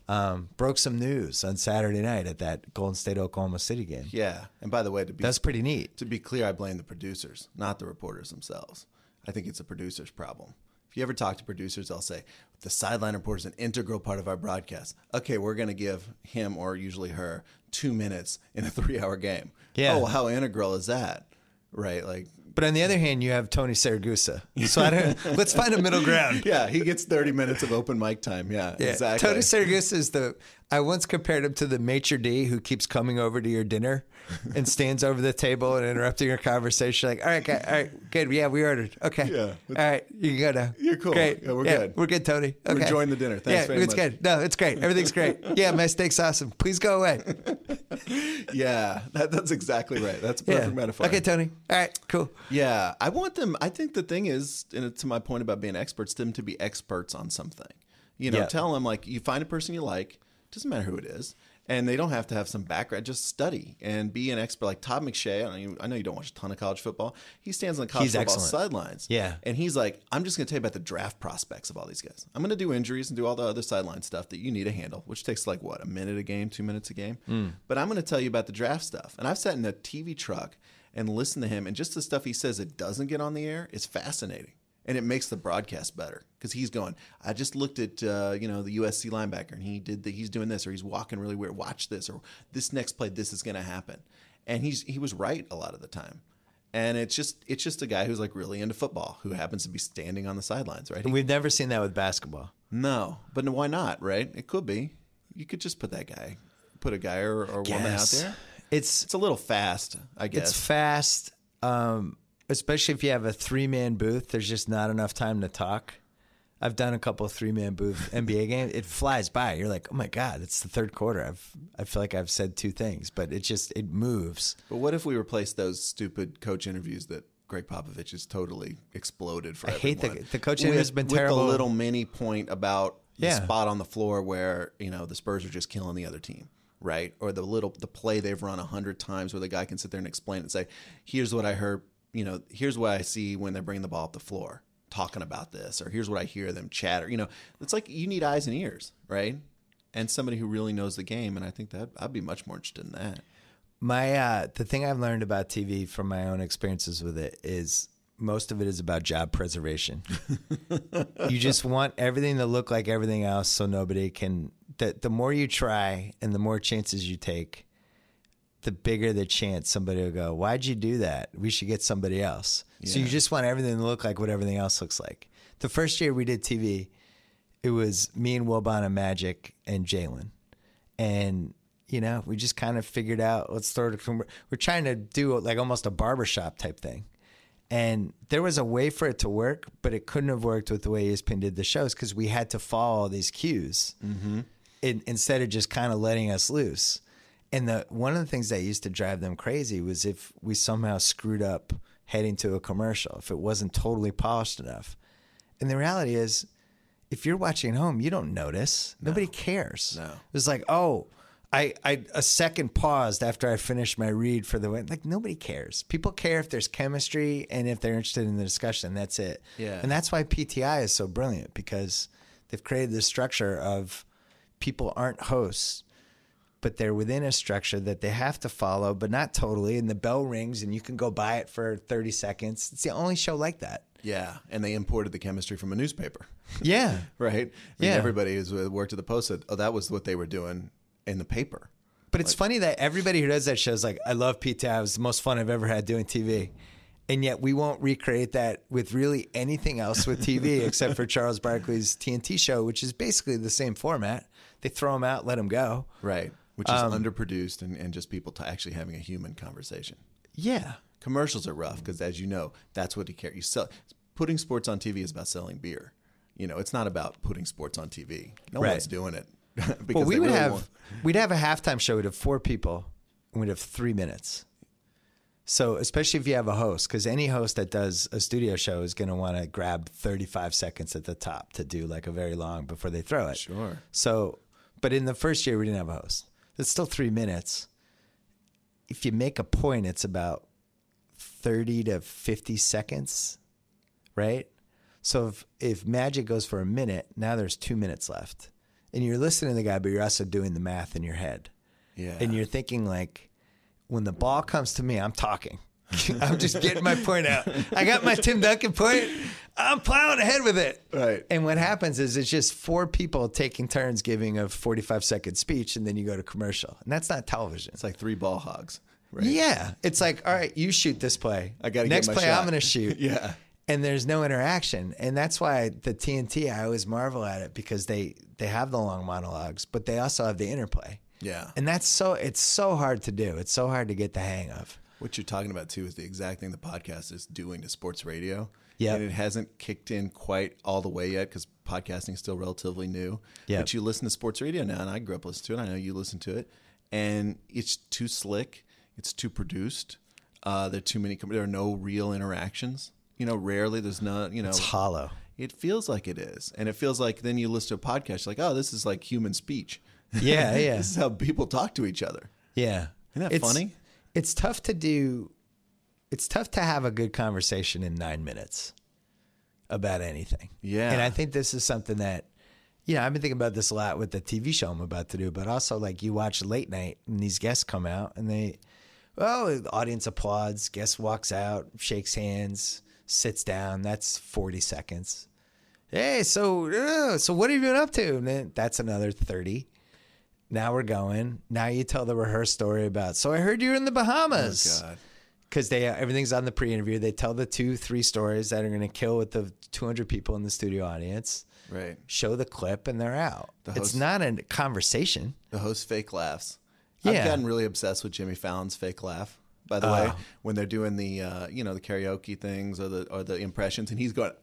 um, broke some news on Saturday night at that Golden State Oklahoma City game. Yeah. And by the way, to be That's pretty neat. to be clear, I blame the producers, not the reporters themselves. I think it's a producer's problem. If you ever talk to producers, they'll say the sideline reporter is an integral part of our broadcast. Okay, we're going to give him or usually her two minutes in a <laughs> three-hour game. Yeah. Oh, how integral is that? Right? Like, But on the other hand, you have Tony Siragusa. So I don't, <laughs> let's find a middle ground. yeah, he gets thirty minutes of open mic time. Yeah, Yeah. exactly. Tony Siragusa is the. I once compared him to the maitre d who keeps coming over to your dinner <laughs> and stands over the table and interrupting your conversation. Like, all right, guy, all right, good. Yeah, we ordered. Okay. Yeah. All right, you can go now. You're cool. Great. Yeah, we're good. We're good, Tony. We're Okay. enjoying the dinner. Thanks yeah, it's much. good. No, it's great. Everything's great. <laughs> Yeah, my steak's awesome. Please go away. <laughs> yeah, that, that's exactly right. That's a Yeah. perfect metaphor. Okay, Tony. All right, cool. Yeah, I want them. I think the thing is, and to my point about being experts, them to be experts on something. You know, Yeah. tell them like you find a person you like, doesn't matter who it is, and they don't have to have some background. Just study and be an expert. Like Todd McShay, I know you, I know you don't watch a ton of college football. He stands on the college He's football excellent. sidelines. Yeah. and he's like, I'm just going to tell you about the draft prospects of all these guys. I'm going to do injuries and do all the other sideline stuff that you need to handle, which takes like what a minute a game, two minutes a game. Mm. But I'm going to tell you about the draft stuff. And I've sat in a TV truck and listened to him, and just the stuff he says that doesn't get on the air is fascinating, and it makes the broadcast better because he's going. I just looked at uh, you know the USC linebacker, and he did the, he's doing this, or he's walking really weird. Watch this, or this next play, this is going to happen, and he's he was right a lot of the time. And it's just it's just a guy who's like really into football who happens to be standing on the sidelines, right? And we've never seen that with basketball. No, but why not? Right? It could be. You could just put that guy, put a guy or, or woman out there. It's It's a little fast, I guess. It's fast, um, especially if you have a three man booth. There's just not enough time to talk. I've done a couple of three man booth <laughs> NBA games. It flies by. You're like, oh my god, it's the third quarter. I've I feel like I've said two things, but it just it moves. but what if we replace those stupid coach interviews that Gregg Popovich has totally exploded for I hate the- everyone? the coach interview has been terrible. with the little mini point about the Yeah. spot on the floor where you know the Spurs are just killing the other team. Right, or the little the play they've run a hundred times where the guy can sit there and explain it and say, "Here's what I heard. You know, here's what I see when they're bringing the ball up the floor, talking about this, or here's what I hear them chatter." You know, it's like you need eyes and ears, right? And somebody who really knows the game, and I think that I'd be much more interested in that. My uh, the thing I've learned about TV from my own experiences with it is most of it is about job preservation. <laughs> you just want everything to look like everything else, so nobody can. The the more you try and the more chances you take, the bigger the chance somebody will go. Why'd you do that? We should get somebody else. So you just want everything to look like what everything else looks like. The first year we did TV, it was me and Wilbon and Magic and Jalen, and you know we just kind of figured out let's throw it from we're trying to do like almost a barbershop type thing and there was a way for it to work but it couldn't have worked with the way espn did the shows because we had to follow all these cues mm-hmm. in, instead of just kind of letting us loose and the one of the things that used to drive them crazy was if we somehow screwed up heading to a commercial if it wasn't totally polished enough and the reality is if you're watching at home, you don't notice. Nobody cares. No. It's like, oh, I, I a second paused after I finished my read for the win. Like nobody cares. People care if there's chemistry and if they're interested in the discussion. That's it. Yeah. And that's why PTI is so brilliant because they've created this structure of people aren't hosts, but they're within a structure that they have to follow, but not totally. And the bell rings and you can go buy it for 30 seconds. It's the only show like that. Yeah, and they imported the chemistry from a newspaper, <laughs> Yeah. right? I mean, Yeah. everybody who's uh, worked at the Post said, "Oh, that was what they were doing in the paper." But it's funny that everybody who does that show is like, I love. It was the most fun I've ever had doing TV. And yet we won't recreate that with really anything else with TV <laughs> except for Charles Barkley's TNT show, which is basically the same format. They throw him out, let him go. Right. Which is Um, underproduced and, and just people t- actually having a human conversation. Yeah. Commercials are rough because, as you know, that's what you care. You sell putting sports on TV is about selling beer. You know, it's not about putting sports on TV. No Right. one's doing it. <laughs> because Well, we would really have we'd have a halftime show. We'd have four people, and we'd have three minutes. So, especially if you have a host, because any host that does a studio show is going to want to grab 35 seconds at the top to do like a very long before they throw it. Sure. So, but in the first year, we didn't have a host. It's still three minutes. If you make a point, it's about 30 to 50 seconds, right? So if, if Magic goes for a minute, now there's two minutes left. And you're listening to the guy, but you're also doing the math in your head. Yeah. And you're thinking, like, when the ball comes to me, I'm talking. <laughs> I'm just getting my point out. I got my Tim Duncan point. I'm plowing ahead with it. Right. And what happens is it's just four people taking turns giving a 45 second speech, and then you go to commercial. And that's not television. It's like three ball hogs. Right. Yeah. It's like, all right, you shoot this play. I get Next play, shot. I'm going to shoot. <laughs> Yeah. And there's no interaction. And that's why the TNT, I always marvel at it because they, they have the long monologues, but they also have the interplay. Yeah. And that's so, it's so hard to do. It's so hard to get the hang of. What you're talking about too is the exact thing the podcast is doing to sports radio. Yeah, And it hasn't kicked in quite all the way yet because podcasting is still relatively new. Yep. But you listen to sports radio now, and I grew up listening to it. I know you listen to it, and it's too slick. It's too produced. Uh, there are too many. There are no real interactions. You know, rarely there's not. You know, It's hollow. it feels like it is, and it feels like then you listen to a podcast, you're like, oh, this is like human speech. Yeah, <laughs> yeah. this is how people talk to each other. Yeah. Isn't that it's, funny? It's tough to do. It's tough to have a good conversation in nine minutes about anything. Yeah. And I think this is something that, you know, I've been thinking about this a lot with the TV show I'm about to do, but also like you watch late night and these guests come out and they, well, the audience applauds, guest walks out, shakes hands, sits down. That's 40 seconds. Hey, so, uh, so what have you been up to? And then that's another 30. Now we're going. Now you tell the rehearsed story about. So I heard you were in the Bahamas Oh, God. because they everything's on the pre-interview. They tell the two, three stories that are going to kill with the 200 people in the studio audience. Right. Show the clip and they're out. The it's not a conversation. The host fake laughs. Yeah. I've gotten really obsessed with Jimmy Fallon's fake laugh. By the Oh. way, when they're doing the uh, you know the karaoke things or the or the impressions, and he's going,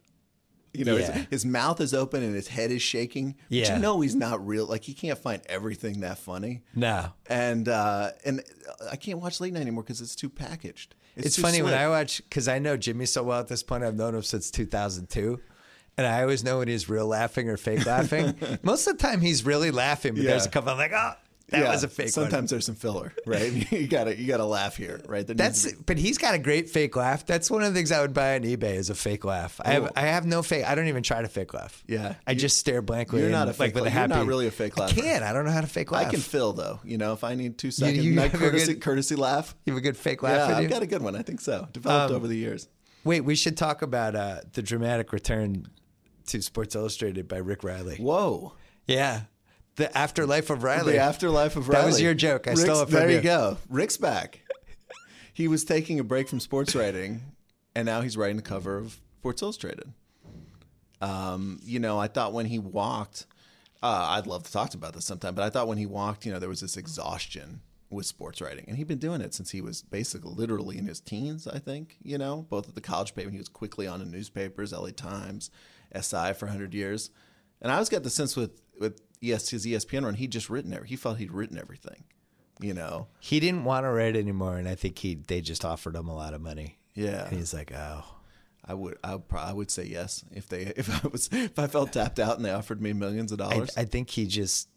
you know, Yeah. his, his mouth is open and his head is shaking. But Yeah. you know he's not real. Like he can't find everything that funny. No. And uh, and I can't watch late night anymore because it's too packaged. It's, too funny when. I watch because I know Jimmy so well at this point. I've known him since 2002. And I always know when he's real laughing or fake laughing. <laughs> Most of the time, he's really laughing, but there's a couple I'm like, oh, that Yeah, was a fake one. Sometimes there's some filler, right? <laughs> you gotta you gotta laugh here, right? There That's be- but he's got a great fake laugh. That's one of the things I would buy on eBay is a fake laugh. I have I have no fake. I don't even try to fake laugh. Yeah. I just stare blankly. You're and, not a fake like a you're happy. not really a fake laugh. I can't. I don't know how to fake laugh. I can fill though. You know, if I need two seconds, you not have a courtesy, good- courtesy laugh. You have a good fake laugh. Yeah, you? I've got a good one. I think so. Developed Um, over the years. Wait, we should talk about uh, the dramatic return to Sports Illustrated by Rick Reilly. Whoa. Yeah, the afterlife of Reilly. The afterlife of Reilly. That was your joke. I Rick's- stole it from There you. go. Rick's back. he was taking a break from sports writing, and now he's writing the cover of Sports Illustrated. Um, you know, I thought when he walked, uh, I'd love to talk about this sometime, but I thought when he walked, you know, there was this exhaustion with sports writing, and he'd been doing it since he was basically literally in his teens. I think, you know, both at the college paper, he was quickly on the newspapers, LA Times, SI for hundred years, and I always got the sense with with ES his ESPN run, he'd just written every, he felt he'd written everything, you know. He didn't want to write anymore, and I think he they just offered him a lot of money. Yeah. and he's like, oh. I would, I would, probably, I would say yes if they, <laughs> if I was, if I felt tapped out and they offered me millions of I, dollars. I think he just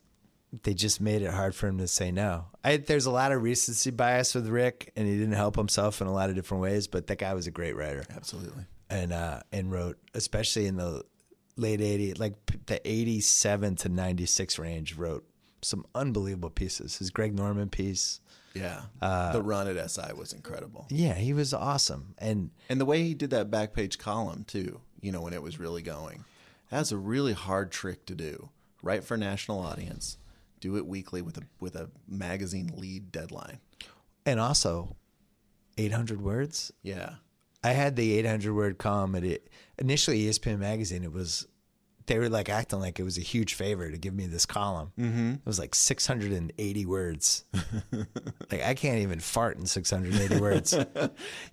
they just made it hard for him to say no. I, there's a lot of recency bias with Rick, and he didn't help himself in a lot of different ways. But that guy was a great writer, Absolutely. and uh, and wrote especially in the late '80s, like the '87 to '96 range, wrote some unbelievable pieces. His Greg Norman piece, Yeah. Uh, the run at SI was incredible. yeah, he was awesome, and And the way he did that back page column too, you know, when it was really going, that's a really hard trick to do. Write for a national audience, Do it weekly with a with a magazine lead deadline. And also, 800 words. Yeah. I had the 800 word column at it. Initially, ESPN magazine. It was they were like acting like it was a huge favor to give me this column. Mm-hmm. It was like 680 words. <laughs> like I can't even fart in 680 words. <laughs>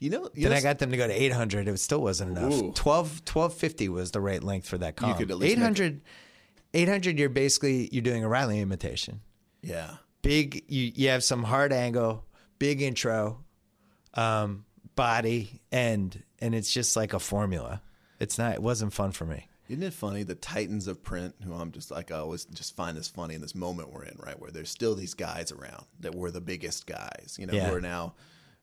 You know, you then know, I got them to go to 800. It still wasn't enough. Ooh. 12 1250 was the right length for that column. could at least make 800 800 you're basically you're doing a Reilly imitation. yeah. Big you you have some hard angle, big intro, um body end and it's just like a formula. It's not it wasn't fun for me. Isn't it funny? The titans of print, who I'm just like, I always just find this funny in this moment we're in, right? Where there's still these guys around that were the biggest guys, you know, Yeah. who are now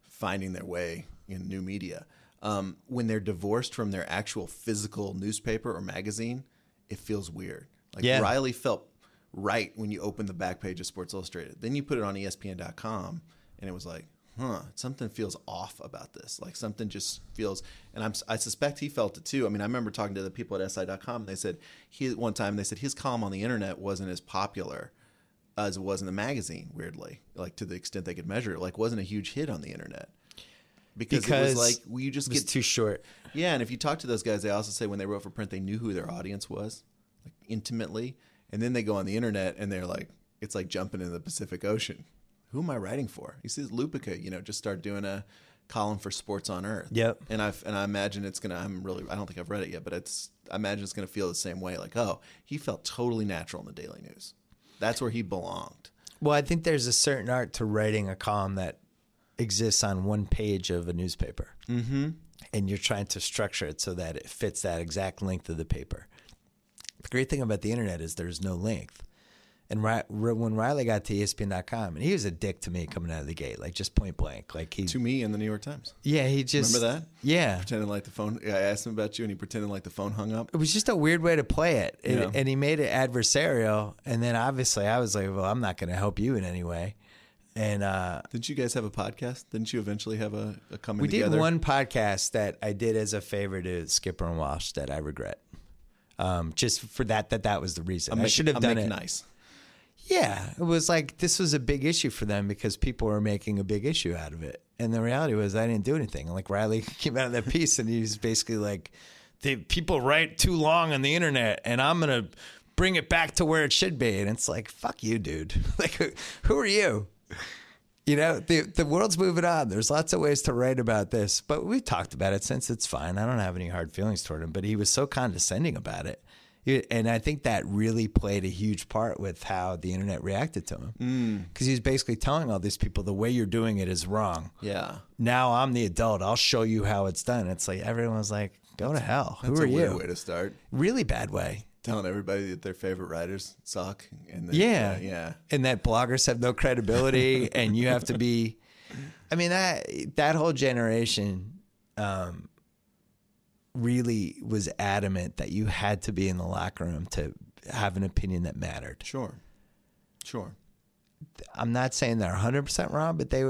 finding their way in new media. Um, when they're divorced from their actual physical newspaper or magazine, it feels weird. Like Yeah. Reilly felt right when you open the back page of Sports Illustrated. Then you put it on ESPN.com, and it was like, huh, something feels off about this. Like something just feels, and I'm, I suspect he felt it too. I mean, I remember talking to the people at SI.com. And they said he one time they said his column on the internet wasn't as popular as it was in the magazine. Weirdly, like to the extent they could measure it, like wasn't a huge hit on the internet because, Because it was like well, you just get too short. yeah, and if you talk to those guys, they also say when they wrote for print, they knew who their audience was, like intimately, and then they go on the internet and they're like, it's like jumping in the Pacific Ocean. Who am I writing for? He says Lupica, you know, just start doing a column for Sports on Earth. Yep. And I and I imagine it's gonna. I'm really. I don't think I've read it yet, but it's. I imagine it's gonna feel the same way. Like, oh, he felt totally natural in the Daily News. That's where he belonged. Well, I think there's a certain art to writing a column that exists on one page of a newspaper. Mm-hmm. And you're trying to structure it so that it fits that exact length of the paper. The great thing about the internet is there's no length. And when Reilly got to ESPN.com, and he was a dick to me coming out of the gate, like just point blank. Like he, To me in the New York Times. yeah, he just Remember that? Yeah, Pretending like the phone. I asked him about you, and he pretended like the phone hung up. it was just a weird way to play it, and, Yeah. and he made it adversarial. And then obviously, I was like, "Well, I'm not going to help you in any way." And uh, Didn't you guys have a podcast? Didn't you eventually have a, a coming we together? did one podcast that I did as a favor to Skipper and Walsh that I regret. Um, just for that, that that was the reason. I'm I should have done it. nice. Yeah, it was like this was a big issue for them because people were making a big issue out of it, and the reality was I didn't do anything. Like Reilly <laughs> came out of that piece, and he was basically like, "The people write too long on the internet, and I'm gonna bring it back to where it should be." And it's like, "Fuck you, dude! <laughs> like, who, who are you?" You know, the the world's moving on. There's lots of ways to write about this, but we talked about it since it's fine. I don't have any hard feelings toward him, but he was so condescending about it. And I think that really played a huge part with how the internet reacted to him. Because he's basically telling all these people the way you're doing it is wrong. Yeah. Now I'm the adult. I'll show you how it's done. It's like everyone's like, go to hell. Who That's are a weird you? way to start. Really bad way. Telling everybody that their favorite writers suck. And then, Yeah. yeah. and that bloggers have no credibility <laughs> and you have to be i mean that that whole generation um really was adamant that you had to be in the locker room to have an opinion that mattered Sure. Sure. i'm not saying they're 100% wrong but they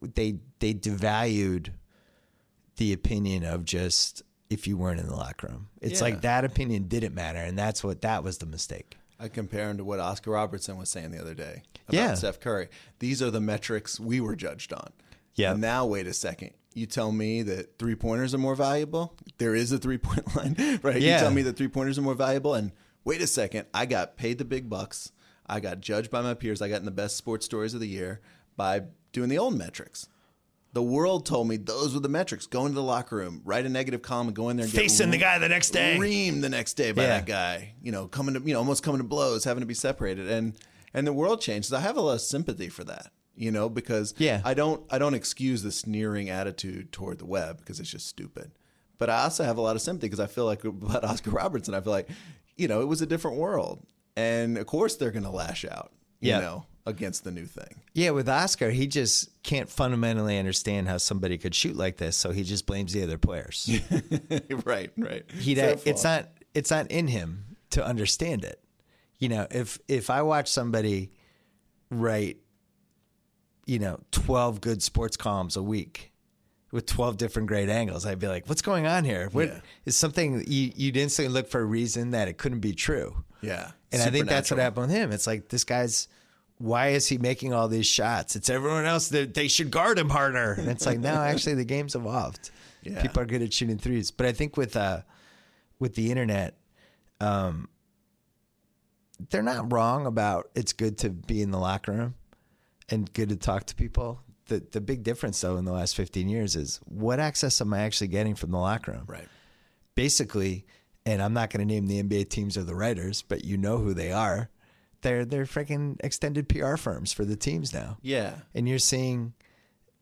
they they devalued the opinion of just if you weren't in the locker room it's Yeah. like that opinion didn't matter and that's what that was the mistake I compare him to what Oscar Robertson was saying the other day about Yeah. Steph Curry. These are the metrics we were judged on. Yeah. Now, wait a second. You tell me that three pointers are more valuable? There is a three point <laughs> line, right? Yeah. You tell me that three pointers are more valuable, and wait a second. I got paid the big bucks. I got judged by my peers. I got in the best sports stories of the year by doing the old metrics. The world told me those were the metrics. Go into the locker room, write a negative column, and go in there and Facing get the guy the next day. reamed the next day by Yeah. that guy. You know, coming to you know almost coming to blows, having to be separated, and and the world changes. I have a lot of sympathy for that. You know, because Yeah. I don't I don't excuse the sneering attitude toward the web because it's just stupid. But I also have a lot of sympathy because I feel like <laughs> about Oscar Robertson. I feel like you know it was a different world, and of course they're going to lash out. You Yeah. know, against the new thing. Yeah, with Oscar, he just can't fundamentally understand how somebody could shoot like this, so he just blames the other players. <laughs> right, right. He Fair it's not it's not in him to understand it. You know, if if I watch somebody write, you know, twelve good sports columns a week with twelve different great angles, I'd be like, "What's going on here? What is Yeah. something you you'd instantly look for a reason that it couldn't be true?" Yeah. And I think that's what happened with him. It's like this guy's why is he making all these shots? It's everyone else that they should guard him harder. And it's like, no, <laughs> actually the game's evolved. Yeah. People are good at shooting threes. But I think with uh with the internet, um they're not wrong about it's good to be in the locker room and good to talk to people. The the big difference though in the last 15 years is what access am I actually getting from the locker room? Right. basically, and I'm not going to name the NBA teams or the writers, but you know who they are. They're they're freaking extended PR firms for the teams now, Yeah. and you're seeing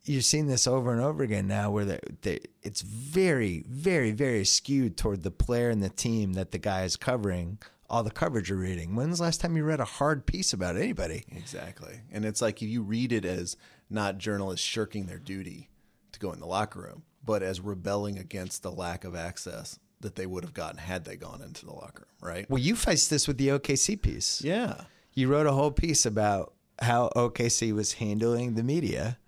you're seeing this over and over again now, where they, they it's very very very skewed toward the player and the team that the guy is covering. All the coverage you're reading. When's the last time you read a hard piece about anybody? Exactly. And it's like you read it as not journalists shirking their duty to go in the locker room, but as rebelling against the lack of access that they would have gotten had they gone into the locker room, right? Well, you faced this with the OKC piece. Yeah. you wrote a whole piece about how OKC was handling the media,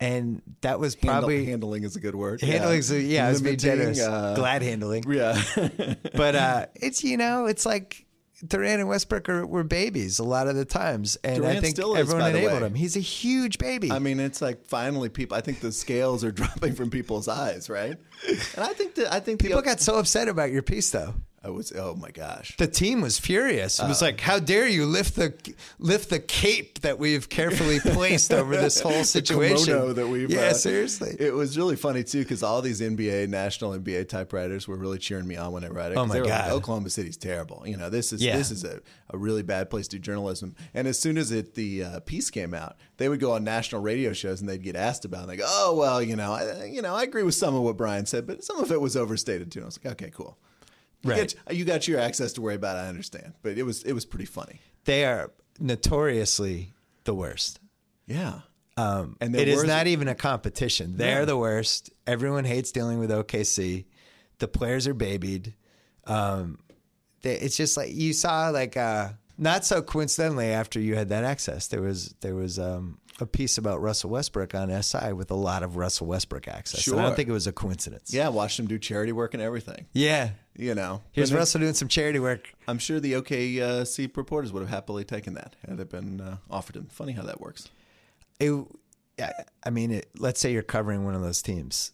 and that was Handle- probably handling is a good word. handling. Yeah, yeah I was generous. uh, Glad handling, Yeah. <laughs> but uh, it's you know it's like Durant and Westbrook are, were babies a lot of the times, and I think is, everyone enabled him. He's a huge baby. I mean, it's like finally people. I think the scales are <laughs> dropping from people's eyes, right? And I think that I think People the, got so upset about your piece, though. I was oh my gosh. The team was furious. It Uh. was like, "How dare you lift the lift the cape that we've carefully <laughs> placed over this whole situation?" that we've yeah, uh, seriously. It was really funny too because all these NBA, national NBA typewriters were really cheering me on when I read it. Oh my God. Like, Oklahoma City's terrible. You know, this is Yeah. this is a, a really bad place to do journalism. And as soon as it the uh, piece came out, they would go on national radio shows and they'd get asked about. it. And they go, "Oh well, you know, I, you know, I agree with some of what Bryan said, but some of it was overstated too." And I was like, "Okay, cool." You Right. get- you got your access to worry about. I understand, but it was it was pretty funny. they are notoriously the worst. Yeah. Um, And it is not even a competition. They're Yeah. the worst. Everyone hates dealing with OKC. The players are babied. Um, they, it's just like you saw, like uh, not so coincidentally, after you had that access, there was there was um, a piece about Russell Westbrook on SI with a lot of Russell Westbrook access. And I don't think it was a coincidence. Yeah, watched him do charity work and everything. yeah. You know, Here's Russell doing some charity work. I'm sure the OKC reporters would have happily taken that had it been uh, offered them. Funny how that works. It, I- I mean, it, let's say you're covering one of those teams.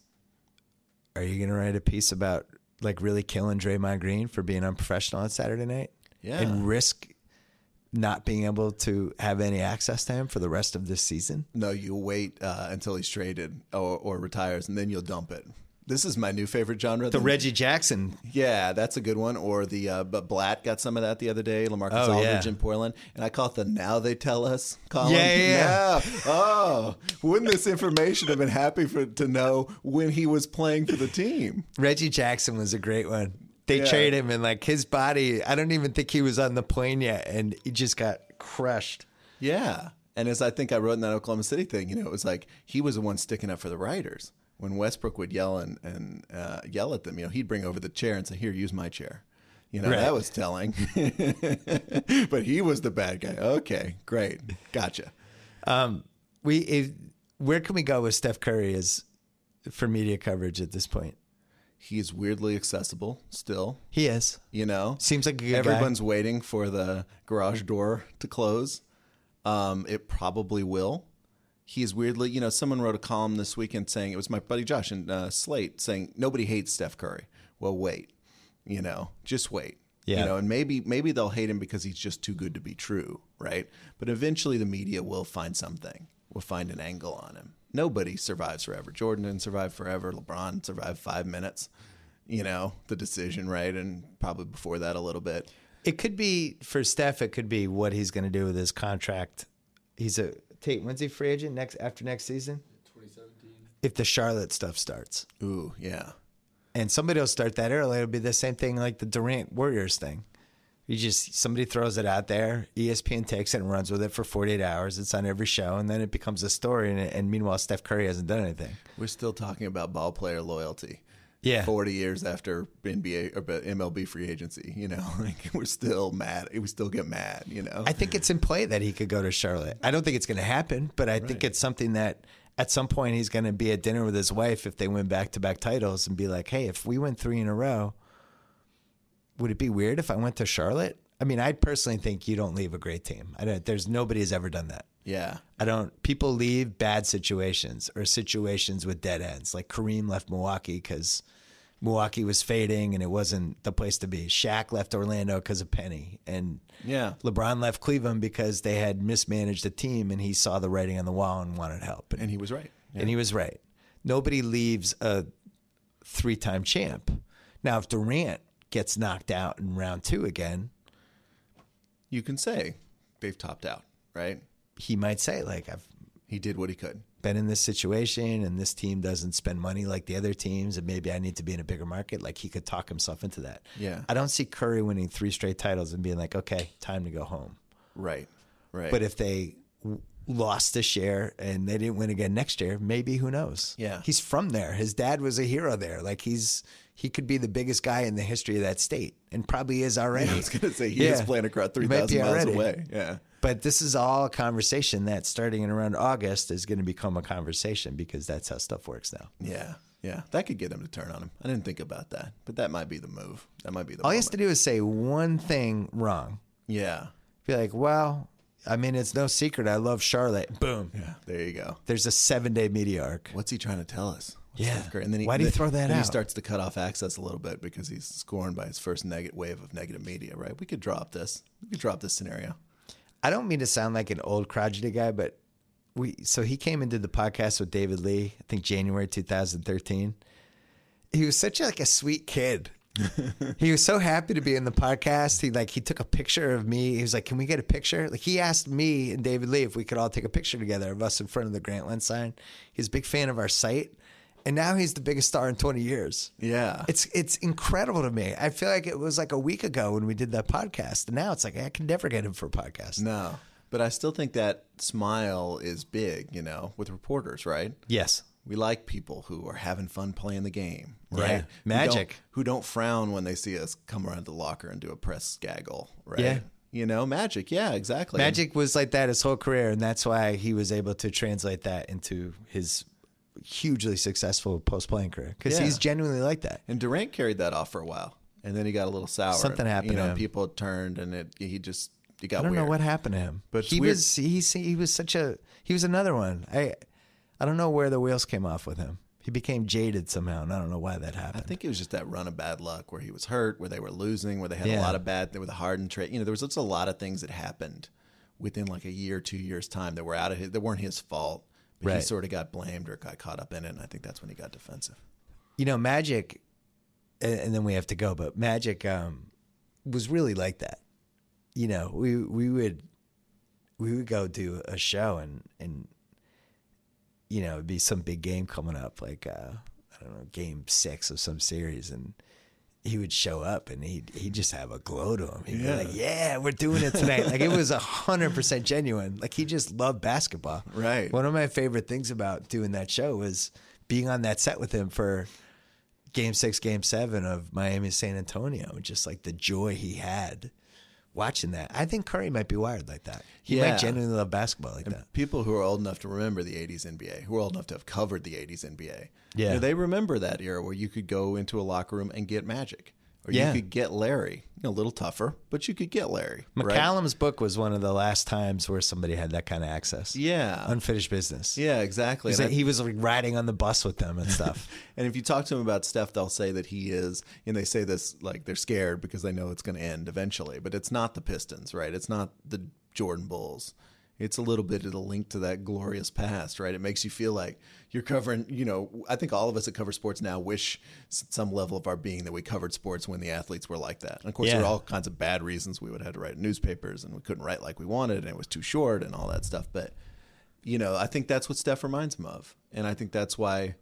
Are you going to write a piece about like really killing Draymond Green for being unprofessional on Saturday night Yeah. and risk not being able to have any access to him for the rest of this season? No, you'll wait uh, until he's traded or, or retires, and then you'll dump it. This is my new favorite genre. The Reggie Jackson. yeah, that's a good one. Or the uh, but Blatt got some of that the other day. LaMarcus Oh, Aldridge yeah. in Portland, and I call it the "Now They Tell Us" column. Yeah, yeah, yeah. Yeah. Oh, wouldn't this information have been happy for to know when he was playing for the team? Reggie Jackson was a great one. They Yeah. traded him and like his body, I don't even think he was on the plane yet and he just got crushed. Yeah. And as I think I wrote in that Oklahoma City thing, you know, it was like he was the one sticking up for the writers. When Westbrook would yell and, and uh, yell at them, you know, he'd bring over the chair and say, "Here, use my chair." You know, Right. that was telling. <laughs> but he was the bad guy. Okay, great, gotcha. Um, we if, where can we go with Steph Curry as for media coverage at this point? He is weirdly accessible still. He is. You know, Seems like a good everyone's waiting for the garage door to close. Um, it probably will. He is weirdly, you know, someone wrote a column this weekend saying it was my buddy Josh in uh, Slate saying nobody hates Steph Curry. Well, wait, you know, just wait. Yeah. You know, and maybe maybe they'll hate him because he's just too good to be true, right? But eventually the media will find something. Will find an angle on him. Nobody survives forever. Jordan didn't survive forever. LeBron survived five minutes. You know, the decision, right? And probably before that a little bit. It could be for Steph. It could be what he's going to do with his contract. He's a Tate. When's he free agent next after next season? 2017. If the Charlotte stuff starts, Ooh, yeah. and somebody will start that early, it'll be the same thing like the Durant Warriors thing. You just somebody throws it out there, ESPN takes it and runs with it for 48 hours. It's on every show, and then it becomes a story. And, and meanwhile, Steph Curry hasn't done anything. We're still talking about ball player loyalty. Yeah, 40 years after NBA or MLB free agency, you know, <laughs> like we're still mad. We still get mad, you know. I think it's in play that he could go to Charlotte. I don't think it's going to happen, but I think it's something that at some point he's going to be at dinner with his wife if they win back to back titles and be like, "Hey, if we win three in a row, would it be weird if I went to Charlotte?" I mean, I personally think you don't leave a great team. I don't. There's nobody has ever done that. Yeah. I don't. People leave bad situations or situations with dead ends. Like Kareem left Milwaukee because Milwaukee was fading and it wasn't the place to be. Shaq left Orlando because of Penny, and Yeah. LeBron left Cleveland because they had mismanaged the team and he saw the writing on the wall and wanted help. And, And he was right. and he was right. Nobody leaves a three-time champ. Now, if Durant gets knocked out in round two again, You can say they've topped out, right? he might say like, "I've He did what he could. Been in this situation and this team doesn't spend money like the other teams and maybe I need to be in a bigger market. Like he could talk himself into that. Yeah. I don't see Curry winning three straight titles and being like, okay, time to go home. Right. Right. But if they w- lost a share and they didn't win again next year, maybe who knows? Yeah. He's from there. His dad was a hero there. Like he's he could be the biggest guy in the history of that state and probably is already. I was going to say he is <laughs> playing across 3,000 miles already. away. Yeah. But this is all a conversation that starting in around August is going to become a conversation because that's how stuff works now. Yeah. Yeah. That could get him to turn on him. I didn't think about that, but that might be the move. That might be the All he has to do is say one thing wrong. Yeah. Be like, well, I mean, it's no secret. I love Charlotte. Boom. Yeah. There you go. There's a seven day media arc. What's he trying to tell us? What's Yeah. And then he, Why do you throw that then He starts to cut off access a little bit because he's scorned by his first negative wave of negative media. Right? We could drop this. We could drop this scenario. I don't mean to sound like an old crotchety guy, but we so he came and did the podcast with David Lee, I think January 2013. He was such like a sweet kid. <laughs> he was so happy to be in the podcast. He like he took a picture of me. He was like, "Can we get a picture?" Like he asked me and David Lee if we could all take a picture together of us in front of the Grantland sign. He's a big fan of our site, and now he's the biggest star in 20 years. Yeah. It's it's incredible to me. I feel like it was like a week ago when we did that podcast, and now it's like I can never get him for a podcast. no. But I still think that smile is big, you know, with reporters, right? Yes. We like people who are having fun playing the game, Yeah. right? Who don't- Magic. Who don't, frown when they see us come around the locker and do a press gaggle, right? Yeah. You know, magic. Yeah, exactly. Magic was like that his whole career, and that's why he was able to translate that into his hugely successful post playing career because Yeah. he's genuinely like that. And Durant carried that off for a while, and then he got a little sour. Something happened You know, people turned, and it he just he got I don't weird. know what happened to him, But he weird. was he he was such a he was another one. I I don't know where the wheels came off with him. He became jaded somehow, and I don't know why that happened. I think it was just that run of bad luck where he was hurt, where they were losing, where they had Yeah. a lot of bad there with the Harden trade. You know, there was just a lot of things that happened within like a year, two years time that were out of his, that weren't his fault. But he sort of got blamed or got caught up in it, and I think that's when he got defensive. you know, Magic, and, and then we have to go, but Magic um, was really like that. You know, we we would we would go do a show and and you know it'd be some big game coming up, like uh, I don't know, game six of some series, and he would show up and he'd he'd just have a glow to him. He'd Yeah. be like, "Yeah, we're doing it tonight." like it was a hundred percent genuine. Like he just loved basketball. Right. One of my favorite things about doing that show was being on that set with him for game six, game seven of Miami San Antonio. Just like the joy he had watching that. I think Curry might be wired like that. He Yeah. might genuinely love basketball like that. People who are old enough to remember the 80s NBA, who are old enough to have covered the 80s NBA, you Yeah. know, they remember that era where you could go into a locker room and get Magic. Or Yeah. you could get Larry. You know, a little tougher, but you could get Larry. right? McCallum's book was one of the last times where somebody had that kind of access. Yeah. Unfinished business. yeah, exactly. Like- I- he was like riding on the bus with them and stuff. <laughs> And if you talk to them about Steph, they'll say that he is, and they say this like they're scared because they know it's going to end eventually. But it's not the Pistons, right? It's not the Jordan Bulls. It's a little bit of a link to that glorious past, right? It makes you feel like you're covering, you know, I think all of us that cover sports now wish some level of our being that we covered sports when the athletes were like that. And of course, there Yeah. were all kinds of bad reasons we would have had to write newspapers and we couldn't write like we wanted and it was too short and all that stuff. But, you know, I think that's what Steph reminds him of. And I think that's why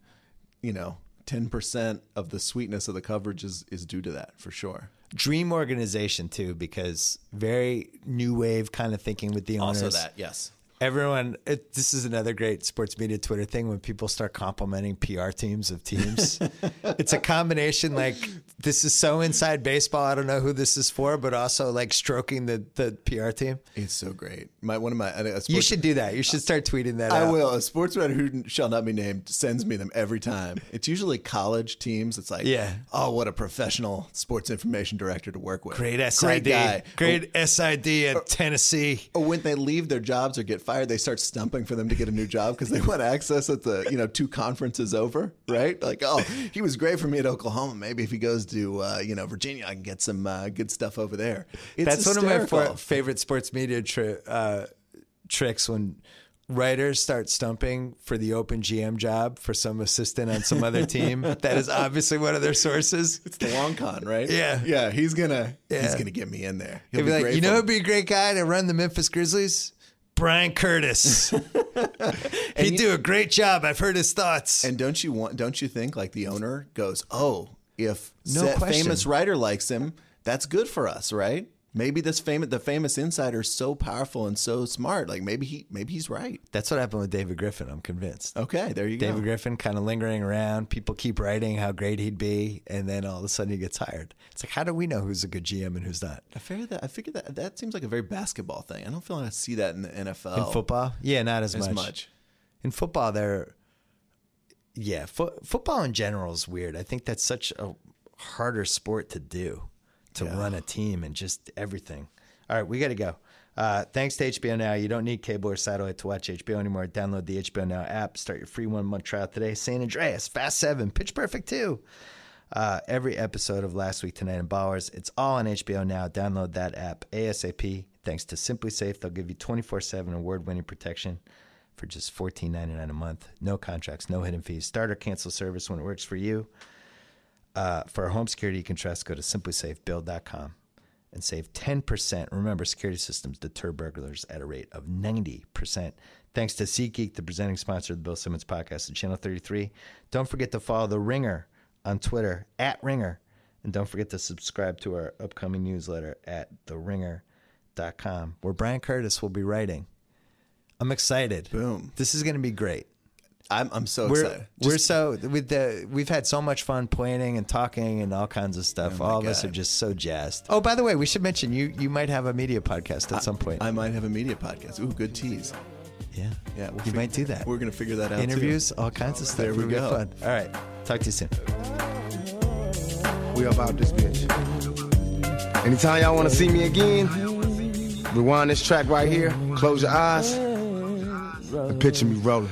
you know, 10% of the sweetness of the coverage is, is due to that for sure. Dream organization too, because very new wave kind of thinking with the owners. Also that, yes. Everyone, it, this is another great sports media Twitter thing when people start complimenting PR teams of teams. <laughs> it's a combination like this is so inside baseball. I don't know who this is for, but also like stroking the, the PR team. It's so great. My one of my You should do that. You should start tweeting that. I out. will. A sportsman who shall not be named sends me them every time. It's usually college teams. It's like, Yeah. oh, what a professional sports information director to work with. Great SID. Great guy. Great oh. SID at Tennessee. Or when they leave their jobs or get fired, they start stumping for them to get a new job because they want access at the you know two conferences over, right? Like, oh, he was great for me at Oklahoma. Maybe if he goes to uh, you know Virginia, I can get some uh, good stuff over there. It's That's one of my hysterical. favorite sports media tri- uh, tricks when writers start stumping for the open GM job for some assistant on some other team. <laughs> that is obviously one of their sources. It's the long con, right? Yeah. yeah. He's gonna he's gonna get me in there. He'll be like, you know who'd be a great guy to run the Memphis Grizzlies? Bryan Curtis. <laughs> He'd do a great job. I've heard his thoughts. And don't you want? Don't you think like the owner goes, oh, if No said famous writer likes him, that's good for us, right? Maybe this famous the famous insider is so powerful and so smart. Like maybe he maybe he's right. That's what happened with David Griffin. I'm convinced. Okay, there you David go. David Griffin kind of lingering around. People keep writing how great he'd be, and then all of a sudden he gets hired. It's like, how do we know who's a good GM and who's not? I figure that I figured that that seems like a very basketball thing. I don't feel like I see that in the NFL In football, yeah, not as, as much. much. In football, they're yeah, fo- football in general is weird. I think that's such a harder sport to do, to run a team and just everything. All right, we got to go. Uh, thanks to HBO Now. You don't need cable or satellite to watch HBO anymore. Download the HBO Now app. Start your free one month trial today. San Andreas, Fast Seven, Pitch Perfect 2. Uh, every episode of Last Week Tonight and Ballers. It's all on HBO Now. Download that app ASAP. Thanks to SimpliSafe, they'll give you 24 7 award winning protection for just $14.99 a month. No contracts, no hidden fees. Start or cancel service when it works for you. Uh, for home security you can trust, go to simplisafebill.com and save 10%. Remember, security systems deter burglars at a rate of 90%. Thanks to SeatGeek, the presenting sponsor of the Bill Simmons podcast and Channel 33. Don't forget to follow The Ringer on Twitter, at Ringer. And don't forget to subscribe to our upcoming newsletter at theringer.com, where Bryan Curtis will be writing. I'm excited. Boom. This is going to be great. I'm I'm so We're, excited. we're so with the we've had so much fun planning and talking and all kinds of stuff. Oh my all of us are just so jazzed. Oh, by the way, we should mention you you might have a media podcast at some point. I might have a media podcast. Ooh, good tease. yeah, Yeah, we'll you fig- might do that. We're gonna figure that out. too. Interviews, all kinds of stuff. There we It'll be go. Fun. All right, talk to you soon. We about this bitch. Anytime y'all want to see me again, rewind this track right here, close your eyes, and picture me rolling.